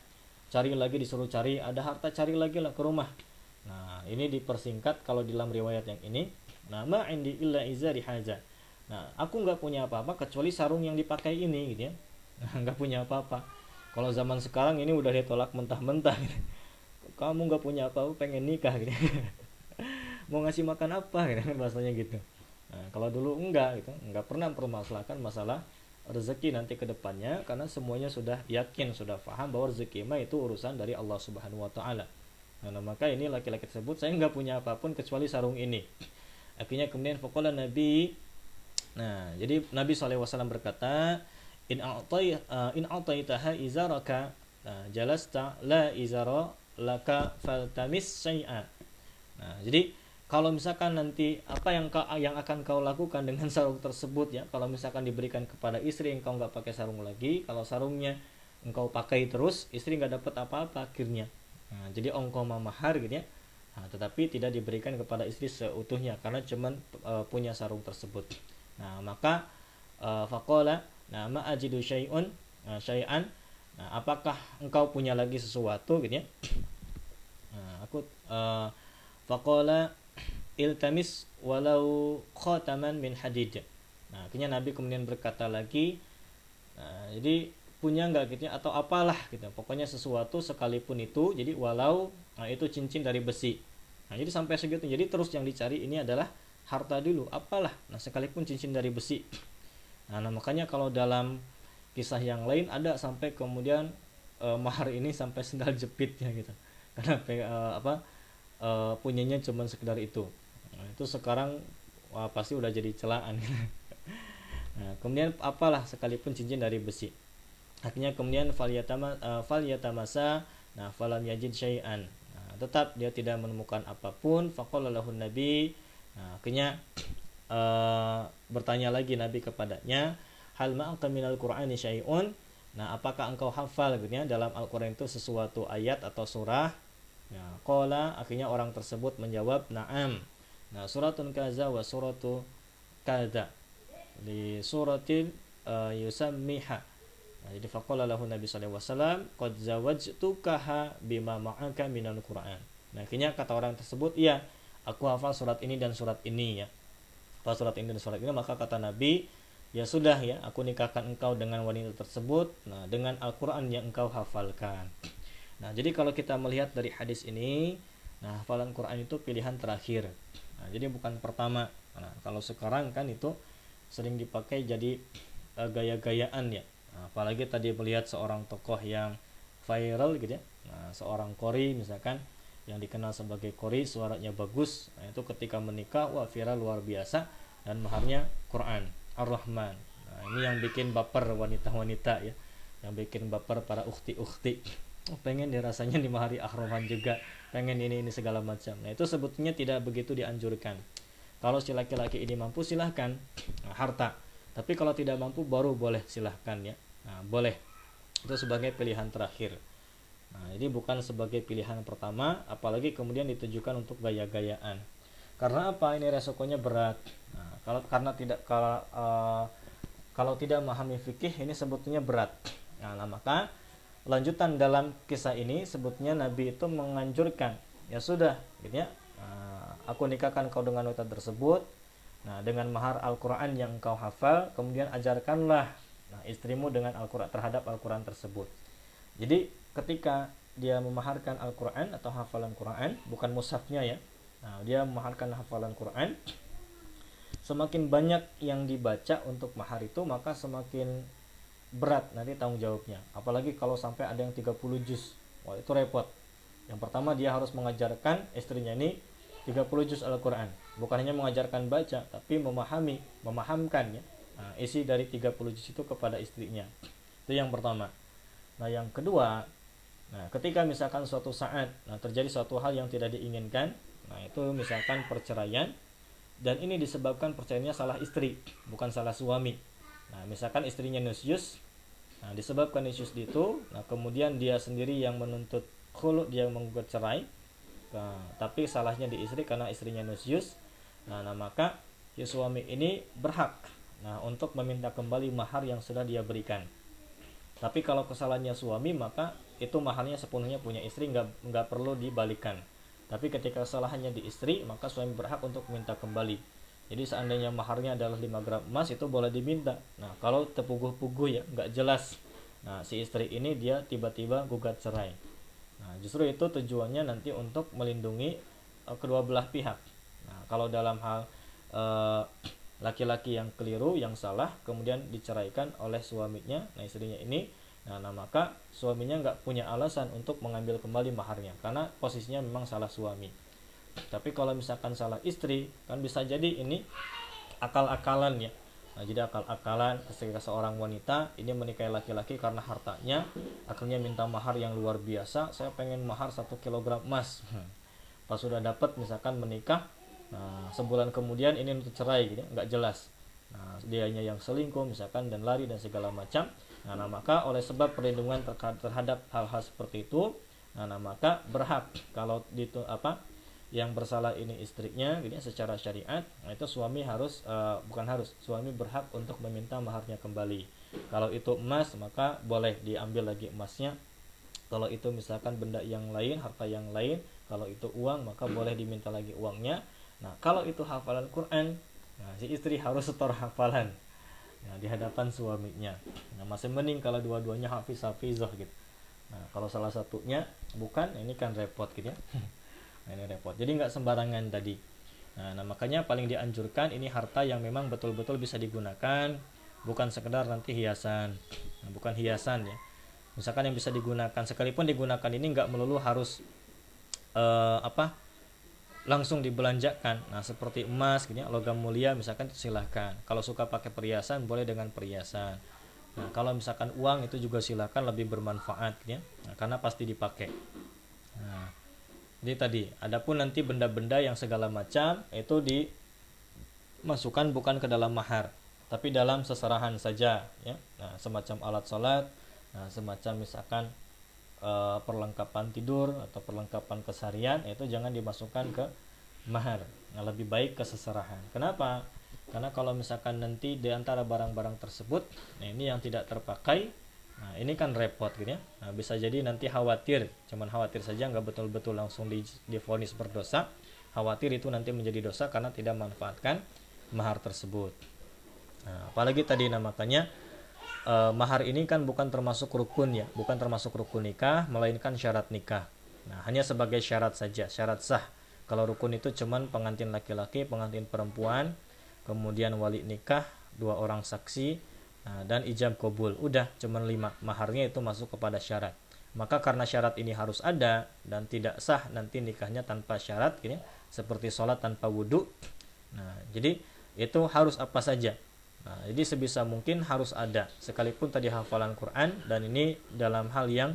Cari lagi disuruh cari, ada harta cari lagi lah ke rumah. Nah, ini dipersingkat kalau dalam riwayat yang ini. Nah, ma'indi illa izari hadza. Nah, aku nggak punya apa-apa kecuali sarung yang dipakai ini gitu ya. nggak punya apa-apa kalau zaman sekarang ini udah ditolak mentah-mentah gitu. kamu nggak punya apa-apa pengen nikah gitu mau ngasih makan apa gitu bahasanya gitu nah, kalau dulu enggak gitu enggak pernah permasalahkan masalah rezeki nanti ke depannya karena semuanya sudah yakin sudah paham bahwa rezeki mah itu urusan dari Allah Subhanahu wa taala. Nah, maka ini laki-laki tersebut saya nggak punya apa pun kecuali sarung ini. Akhirnya kemudian fokola Nabi Nah, jadi Nabi SAW berkata, in a'tai uh, in a'taitaha izaraka nah, jalasta la izara laka faltamis syai'a nah jadi kalau misalkan nanti apa yang kau, yang akan kau lakukan dengan sarung tersebut ya kalau misalkan diberikan kepada istri engkau nggak pakai sarung lagi kalau sarungnya engkau pakai terus istri nggak dapat apa-apa akhirnya nah, jadi ongkau mahar gitu ya nah, tetapi tidak diberikan kepada istri seutuhnya karena cuman uh, punya sarung tersebut nah maka uh, fakola Nah, ma ajidu syai'un nah, syai'an. Nah, apakah engkau punya lagi sesuatu gitu ya? Nah, aku uh, faqala iltamis walau khataman min hadid. Nah, akhirnya Nabi kemudian berkata lagi, nah, jadi punya nggak gitu ya? Atau apalah gitu. Pokoknya sesuatu sekalipun itu jadi walau nah, itu cincin dari besi. Nah jadi sampai segitu. Jadi terus yang dicari ini adalah harta dulu. Apalah? Nah sekalipun cincin dari besi. Nah, nah makanya kalau dalam kisah yang lain ada sampai kemudian e, mahar ini sampai sendal jepitnya gitu. Karena e, apa e, punyanya cuma sekedar itu. Nah, itu sekarang wah, pasti udah jadi celaan. nah, kemudian apalah sekalipun cincin dari besi. Akhirnya kemudian falyatama uh, falyatamasa nah falam yajid syai'an. Nah, tetap dia tidak menemukan apa pun faqala nabi nah, akhirnya uh, bertanya lagi Nabi kepadanya hal ma'aka minal qur'ani syai'un nah apakah engkau hafal gitu ya dalam Al-Qur'an itu sesuatu ayat atau surah nah qala akhirnya orang tersebut menjawab na'am nah suratun kaza wa suratu kaza. Di suratil uh, yusammiha. Nah, jadi faqala lahu Nabi sallallahu alaihi wasallam qad zawajtukaha bima ma'aka minal Qur'an. Nah akhirnya kata orang tersebut iya aku hafal surat ini dan surat ini ya. Pada surat ini dan surat ini maka kata Nabi ya sudah ya aku nikahkan engkau dengan wanita tersebut nah dengan Al-Quran yang engkau hafalkan. Nah jadi kalau kita melihat dari hadis ini nah hafalan Quran itu pilihan terakhir nah, jadi bukan pertama. Nah kalau sekarang kan itu sering dipakai jadi uh, gaya-gayaan ya. Nah, apalagi tadi melihat seorang tokoh yang viral gitu ya. Nah, seorang kori misalkan yang dikenal sebagai kori suaranya bagus. Nah, itu ketika menikah wah viral luar biasa dan maharnya Quran Ar-Rahman. Nah, ini yang bikin baper wanita-wanita ya yang bikin baper para ukti-ukti oh, pengen dirasanya di mahari ahroman juga. Pengen ini ini segala macam. Nah itu sebetulnya tidak begitu dianjurkan. Kalau si laki-laki ini mampu silahkan. Nah, harta. Tapi kalau tidak mampu baru boleh silahkan ya. Nah, boleh. Itu sebagai pilihan terakhir. Nah ini bukan sebagai pilihan pertama apalagi kemudian ditujukan untuk gaya-gayaan. Karena apa? Ini resikonya berat. Nah, kalau karena tidak kalau uh, kalau tidak memahami fikih ini sebetulnya berat. Nah, nah maka lanjutan dalam kisah ini sebutnya Nabi itu menganjurkan ya sudah gitu ya nah, aku nikahkan kau dengan wanita tersebut nah dengan mahar Al-Quran yang kau hafal kemudian ajarkanlah nah, istrimu dengan Al-Quran terhadap Al-Quran tersebut. Jadi ketika dia memaharkan Al-Quran atau hafalan Quran bukan mushafnya ya nah, dia memaharkan hafalan Quran semakin banyak yang dibaca untuk mahar itu maka semakin berat nanti tanggung jawabnya. Apalagi kalau sampai ada yang 30 juz wah itu repot. Yang pertama dia harus mengajarkan istrinya ini 30 juz Al-Quran. Bukan hanya mengajarkan baca tapi memahami memahamkan ya. Nah, isi dari 30 juz itu kepada istrinya. Itu yang pertama. Nah yang kedua nah ketika misalkan suatu saat nah, terjadi suatu hal yang tidak diinginkan nah itu misalkan perceraian dan ini disebabkan percayanya salah istri bukan salah suami nah misalkan istrinya nusyus nah disebabkan nusyus itu nah kemudian dia sendiri yang menuntut khulu dia menggugat cerai. Nah, tapi salahnya di istri karena istrinya nusyus. Nah, nah maka si suami ini berhak nah untuk meminta kembali mahar yang sudah dia berikan. Tapi kalau kesalahannya suami maka itu maharnya sepenuhnya punya istri nggak nggak perlu dibalikan. Tapi ketika kesalahannya di istri, maka suami berhak untuk minta kembali. Jadi seandainya maharnya adalah 5 gram emas itu boleh diminta. Nah, kalau terpuguh-puguh ya, nggak jelas. Nah, si istri ini dia tiba-tiba gugat cerai. Nah, justru itu tujuannya nanti untuk melindungi uh, kedua belah pihak. Nah, kalau dalam hal uh, laki-laki yang keliru, yang salah, kemudian diceraikan oleh suaminya, nah istrinya ini Nah, nah maka suaminya nggak punya alasan untuk mengambil kembali maharnya karena posisinya memang salah suami. Tapi kalau misalkan salah istri, kan bisa jadi ini akal-akalan ya. Nah, jadi akal-akalan ketika seorang wanita ini menikahi laki-laki karena hartanya, akhirnya minta mahar yang luar biasa. Saya pengen mahar satu kilogram emas. Hmm. Pas sudah dapat misalkan menikah, nah sebulan kemudian ini untuk cerai gitu, nggak jelas. Nah, dianya yang selingkuh misalkan dan lari dan segala macam Nah, nah maka oleh sebab perlindungan terhadap hal-hal seperti itu, nah, nah maka berhak kalau itu apa yang bersalah ini istrinya gitu ya, secara syariat, nah itu suami harus uh, bukan harus, suami berhak untuk meminta maharnya kembali. Kalau itu emas maka boleh diambil lagi emasnya. Kalau itu misalkan benda yang lain, harta yang lain, kalau itu uang maka boleh diminta lagi uangnya. Nah, kalau itu hafalan Quran, nah si istri harus setor hafalan ya, di hadapan suaminya nah, masih mending kalau dua-duanya hafiz hafizah gitu nah kalau salah satunya bukan ini kan repot gitu ya nah, ini repot jadi nggak sembarangan tadi nah, nah makanya paling dianjurkan ini harta yang memang betul-betul bisa digunakan bukan sekedar nanti hiasan nah, bukan hiasan ya misalkan yang bisa digunakan sekalipun digunakan ini nggak melulu harus uh, apa langsung dibelanjakan. Nah, seperti emas ya, logam mulia misalkan silahkan. Kalau suka pakai perhiasan boleh dengan perhiasan. Nah, kalau misalkan uang itu juga silahkan lebih bermanfaat ya. Nah, karena pasti dipakai. Nah, jadi tadi, adapun nanti benda-benda yang segala macam itu dimasukkan bukan ke dalam mahar, tapi dalam seserahan saja ya. Nah, semacam alat sholat, nah, semacam misalkan uh, perlengkapan tidur atau perlengkapan keseharian itu jangan dimasukkan ke mahar. Yang lebih baik ke seserahan. Kenapa? Karena kalau misalkan nanti di antara barang-barang tersebut nah ini yang tidak terpakai nah ini kan repot gitu ya nah, bisa jadi nanti khawatir cuman khawatir saja nggak betul-betul langsung di, difonis berdosa khawatir itu nanti menjadi dosa karena tidak manfaatkan mahar tersebut nah, apalagi tadi makanya uh, mahar ini kan bukan termasuk rukun ya, bukan termasuk rukun nikah, melainkan syarat nikah. Nah, hanya sebagai syarat saja, syarat sah. Kalau rukun itu cuman pengantin laki-laki, pengantin perempuan, kemudian wali nikah, dua orang saksi, nah, dan ijab kabul. Udah, cuman lima. Maharnya itu masuk kepada syarat. Maka karena syarat ini harus ada dan tidak sah nanti nikahnya tanpa syarat, gini, seperti sholat tanpa wudhu. Nah, jadi itu harus apa saja Nah, jadi sebisa mungkin harus ada sekalipun tadi hafalan Quran dan ini dalam hal yang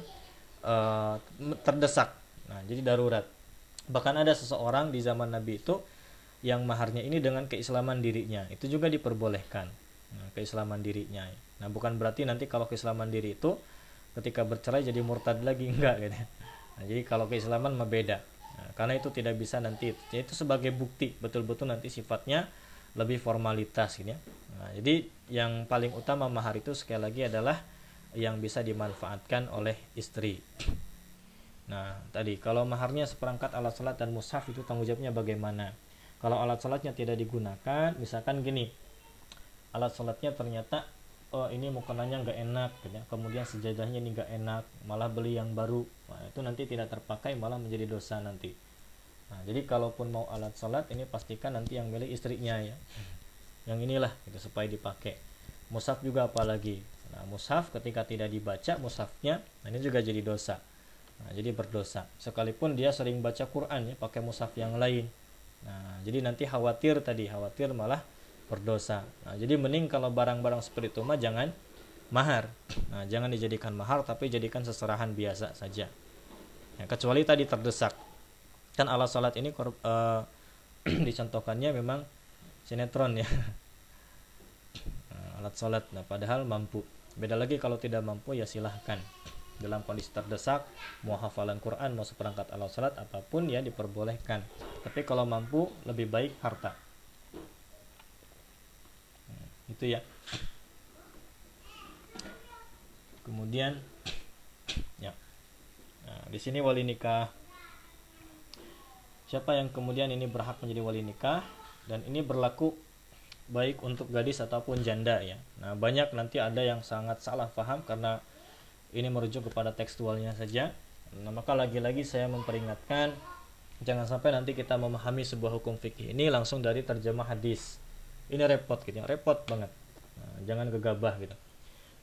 uh, terdesak nah jadi darurat bahkan ada seseorang di zaman Nabi itu yang maharnya ini dengan keislaman dirinya itu juga diperbolehkan nah, keislaman dirinya. Nah bukan berarti nanti kalau keislaman diri itu ketika bercerai jadi murtad lagi. Enggak gitu. Nah, jadi kalau keislaman mah beda. Nah, karena itu tidak bisa nanti itu sebagai bukti betul-betul nanti sifatnya lebih formalitas gitu ya. Nah, jadi yang paling utama mahar itu sekali lagi adalah yang bisa dimanfaatkan oleh istri. Nah tadi kalau maharnya seperangkat alat salat dan mushaf itu tanggung jawabnya bagaimana? Kalau alat sholatnya tidak digunakan misalkan gini alat sholatnya ternyata oh ini mukenanya nggak enak gitu ya. kemudian sejadahnya ini nggak enak malah beli yang baru. Nah, itu nanti tidak terpakai malah menjadi dosa nanti. Nah, jadi kalaupun mau alat sholat ini pastikan nanti yang milik istrinya ya. Yang inilah gitu supaya dipakai. Mushaf juga apalagi. Nah mushaf ketika tidak dibaca mushafnya nah ini juga jadi dosa. Nah, jadi berdosa. Sekalipun dia sering baca Quran ya pakai mushaf yang lain. Nah, jadi nanti khawatir tadi, khawatir malah berdosa. Nah, jadi mending kalau barang-barang seperti itu mah jangan mahar. Nah, jangan dijadikan mahar tapi jadikan seserahan biasa saja. Ya, kecuali tadi terdesak. Kan alat salat ini uh, dicontohkannya memang sinetron ya. Nah, alat salat. Nah, padahal mampu. Beda lagi kalau tidak mampu ya silahkan dalam kondisi terdesak mau hafalan Quran mau seperangkat alat salat apa pun ya diperbolehkan tapi kalau mampu lebih baik harta hmm, itu ya. Kemudian ya. Nah, di sini wali nikah. Siapa yang kemudian ini berhak menjadi wali nikah dan ini berlaku baik untuk gadis ataupun janda ya. Nah banyak nanti ada yang sangat salah paham karena ini merujuk kepada tekstualnya saja. Nah, maka lagi-lagi saya memperingatkan jangan sampai nanti kita memahami sebuah hukum fikih ini langsung dari terjemah hadis ini repot gitu repot banget nah, jangan gegabah gitu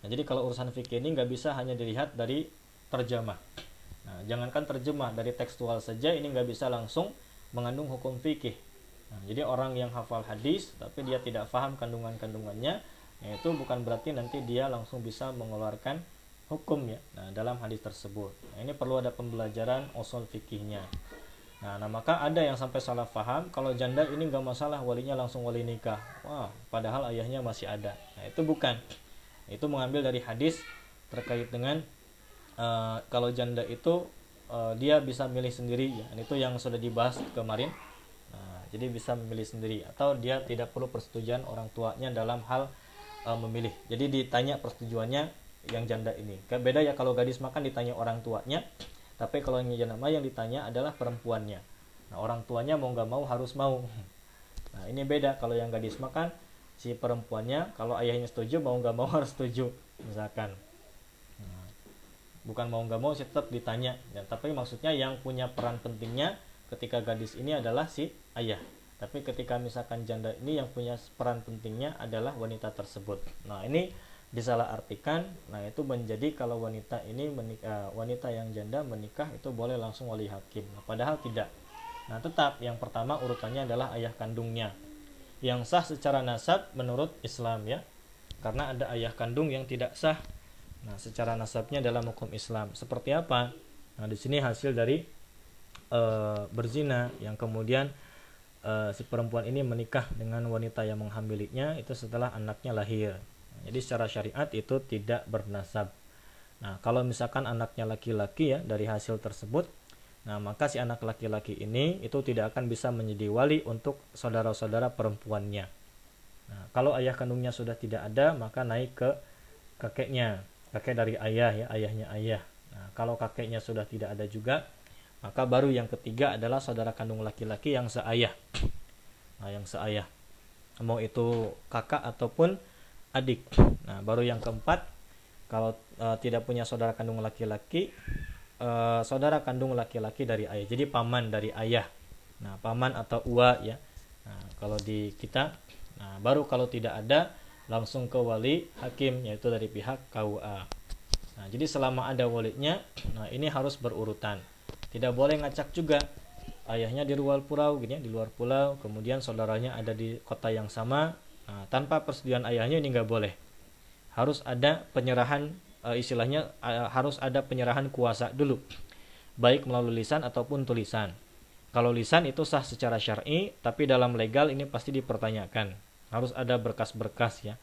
nah, jadi kalau urusan fikih ini nggak bisa hanya dilihat dari terjemah nah, jangankan terjemah dari tekstual saja ini nggak bisa langsung mengandung hukum fikih nah, jadi orang yang hafal hadis tapi dia tidak paham kandungan-kandungannya ya itu bukan berarti nanti dia langsung bisa mengeluarkan hukum ya nah, dalam hadis tersebut. Nah, ini perlu ada pembelajaran usul fikihnya. Nah, nah, maka ada yang sampai salah paham kalau janda ini nggak masalah walinya langsung wali nikah. Wah, padahal ayahnya masih ada. Nah, itu bukan. Itu mengambil dari hadis terkait dengan uh, kalau janda itu uh, dia bisa milih sendiri ya. Itu yang sudah dibahas kemarin. Nah, jadi bisa memilih sendiri atau dia tidak perlu persetujuan orang tuanya dalam hal uh, memilih. Jadi ditanya persetujuannya yang janda ini. Beda ya kalau gadis makan ditanya orang tuanya, tapi kalau yang janda mah yang ditanya adalah perempuannya. Nah, orang tuanya mau nggak mau harus mau. Nah, ini beda kalau yang gadis makan si perempuannya kalau ayahnya setuju mau nggak mau harus setuju misalkan. Nah, bukan mau nggak mau sih tetap ditanya, ya, tapi maksudnya yang punya peran pentingnya ketika gadis ini adalah si ayah. Tapi ketika misalkan janda ini yang punya peran pentingnya adalah wanita tersebut. Nah, ini disalahartikan nah itu menjadi kalau wanita ini menikah, eh, wanita yang janda menikah itu boleh langsung wali hakim. Nah, padahal tidak. Nah tetap yang pertama urutannya adalah ayah kandungnya. Yang sah secara nasab menurut Islam ya karena ada ayah kandung yang tidak sah. Nah secara nasabnya dalam hukum Islam. Seperti apa? Nah di sini hasil dari e, berzina yang kemudian e, si perempuan ini menikah dengan wanita yang menghamilinya itu setelah anaknya lahir jadi secara syariat itu tidak bernasab. Nah, kalau misalkan anaknya laki-laki ya dari hasil tersebut, nah maka si anak laki-laki ini itu tidak akan bisa menjadi wali untuk saudara-saudara perempuannya. Nah, kalau ayah kandungnya sudah tidak ada, maka naik ke kakeknya, kakek dari ayah ya, ayahnya ayah. Nah, kalau kakeknya sudah tidak ada juga, maka baru yang ketiga adalah saudara kandung laki-laki yang seayah. Nah, yang seayah. Mau itu kakak ataupun adik. Nah, baru yang keempat, kalau e, tidak punya saudara kandung laki-laki, e, saudara kandung laki-laki dari ayah. Jadi paman dari ayah. Nah, paman atau ua ya. Nah, kalau di kita, nah baru kalau tidak ada langsung ke wali hakim yaitu dari pihak KUA. Nah, jadi selama ada walinya, nah ini harus berurutan. Tidak boleh ngacak juga. Ayahnya di luar pulau, gini ya, di luar pulau, kemudian saudaranya ada di kota yang sama, Nah, tanpa persetujuan ayahnya ini nggak boleh. Harus ada penyerahan uh, istilahnya uh, harus ada penyerahan kuasa dulu. Baik melalui lisan ataupun tulisan. Kalau lisan itu sah secara syar'i tapi dalam legal ini pasti dipertanyakan. Harus ada berkas-berkas ya.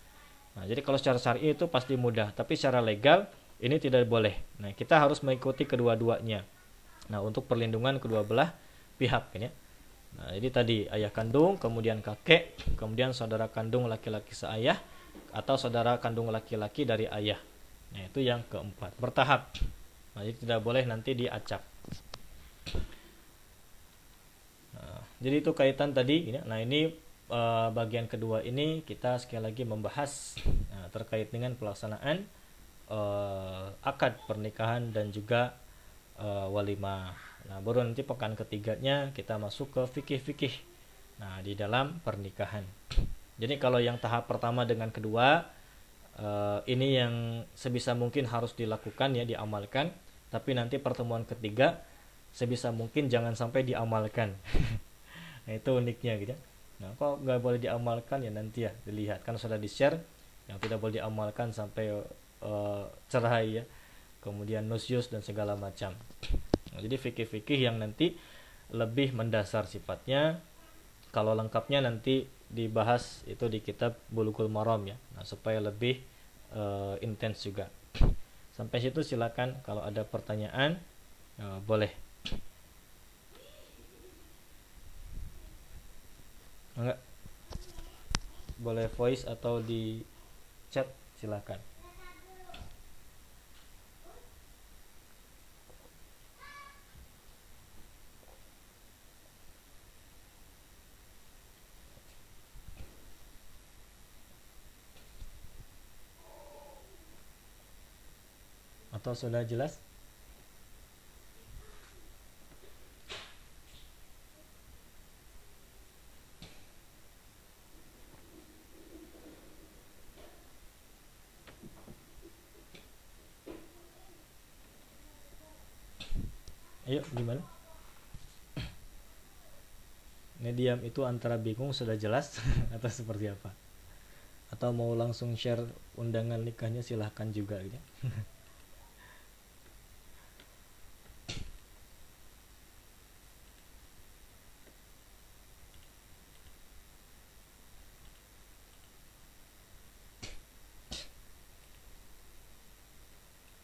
Nah jadi kalau secara syar'i itu pasti mudah tapi secara legal ini tidak boleh. Nah kita harus mengikuti kedua-duanya. Nah untuk perlindungan kedua belah pihak ya Nah, jadi tadi ayah kandung, kemudian kakek, kemudian saudara kandung laki-laki seayah atau saudara kandung laki-laki dari ayah. Nah, itu yang keempat, bertahap. Nah, jadi tidak boleh nanti diacak. Nah, jadi itu kaitan tadi. Nah, ini uh, bagian kedua ini kita sekali lagi membahas nah, terkait dengan pelaksanaan uh, akad pernikahan dan juga uh, walimah. Nah, baru nanti pekan ketiganya kita masuk ke fikih-fikih. Nah, di dalam pernikahan. Jadi kalau yang tahap pertama dengan kedua eh, ini yang sebisa mungkin harus dilakukan ya diamalkan, tapi nanti pertemuan ketiga sebisa mungkin jangan sampai diamalkan. nah, itu uniknya gitu. Ya. Nah, kok nggak boleh diamalkan ya nanti ya dilihat kan sudah di share yang tidak boleh diamalkan sampai uh, cerai ya kemudian nusyus dan segala macam Jadi fikih-fikih yang nanti lebih mendasar sifatnya. Kalau lengkapnya nanti dibahas itu di kitab Bulughul Maram ya. Nah, supaya lebih uh, intens juga. Sampai situ silakan kalau ada pertanyaan uh, boleh. Enggak. Boleh voice atau di chat silakan. Atau sudah jelas? Ayo gimana? Ini diam itu antara bingung sudah jelas atau seperti apa? Atau mau langsung share undangan nikahnya silahkan juga gitu.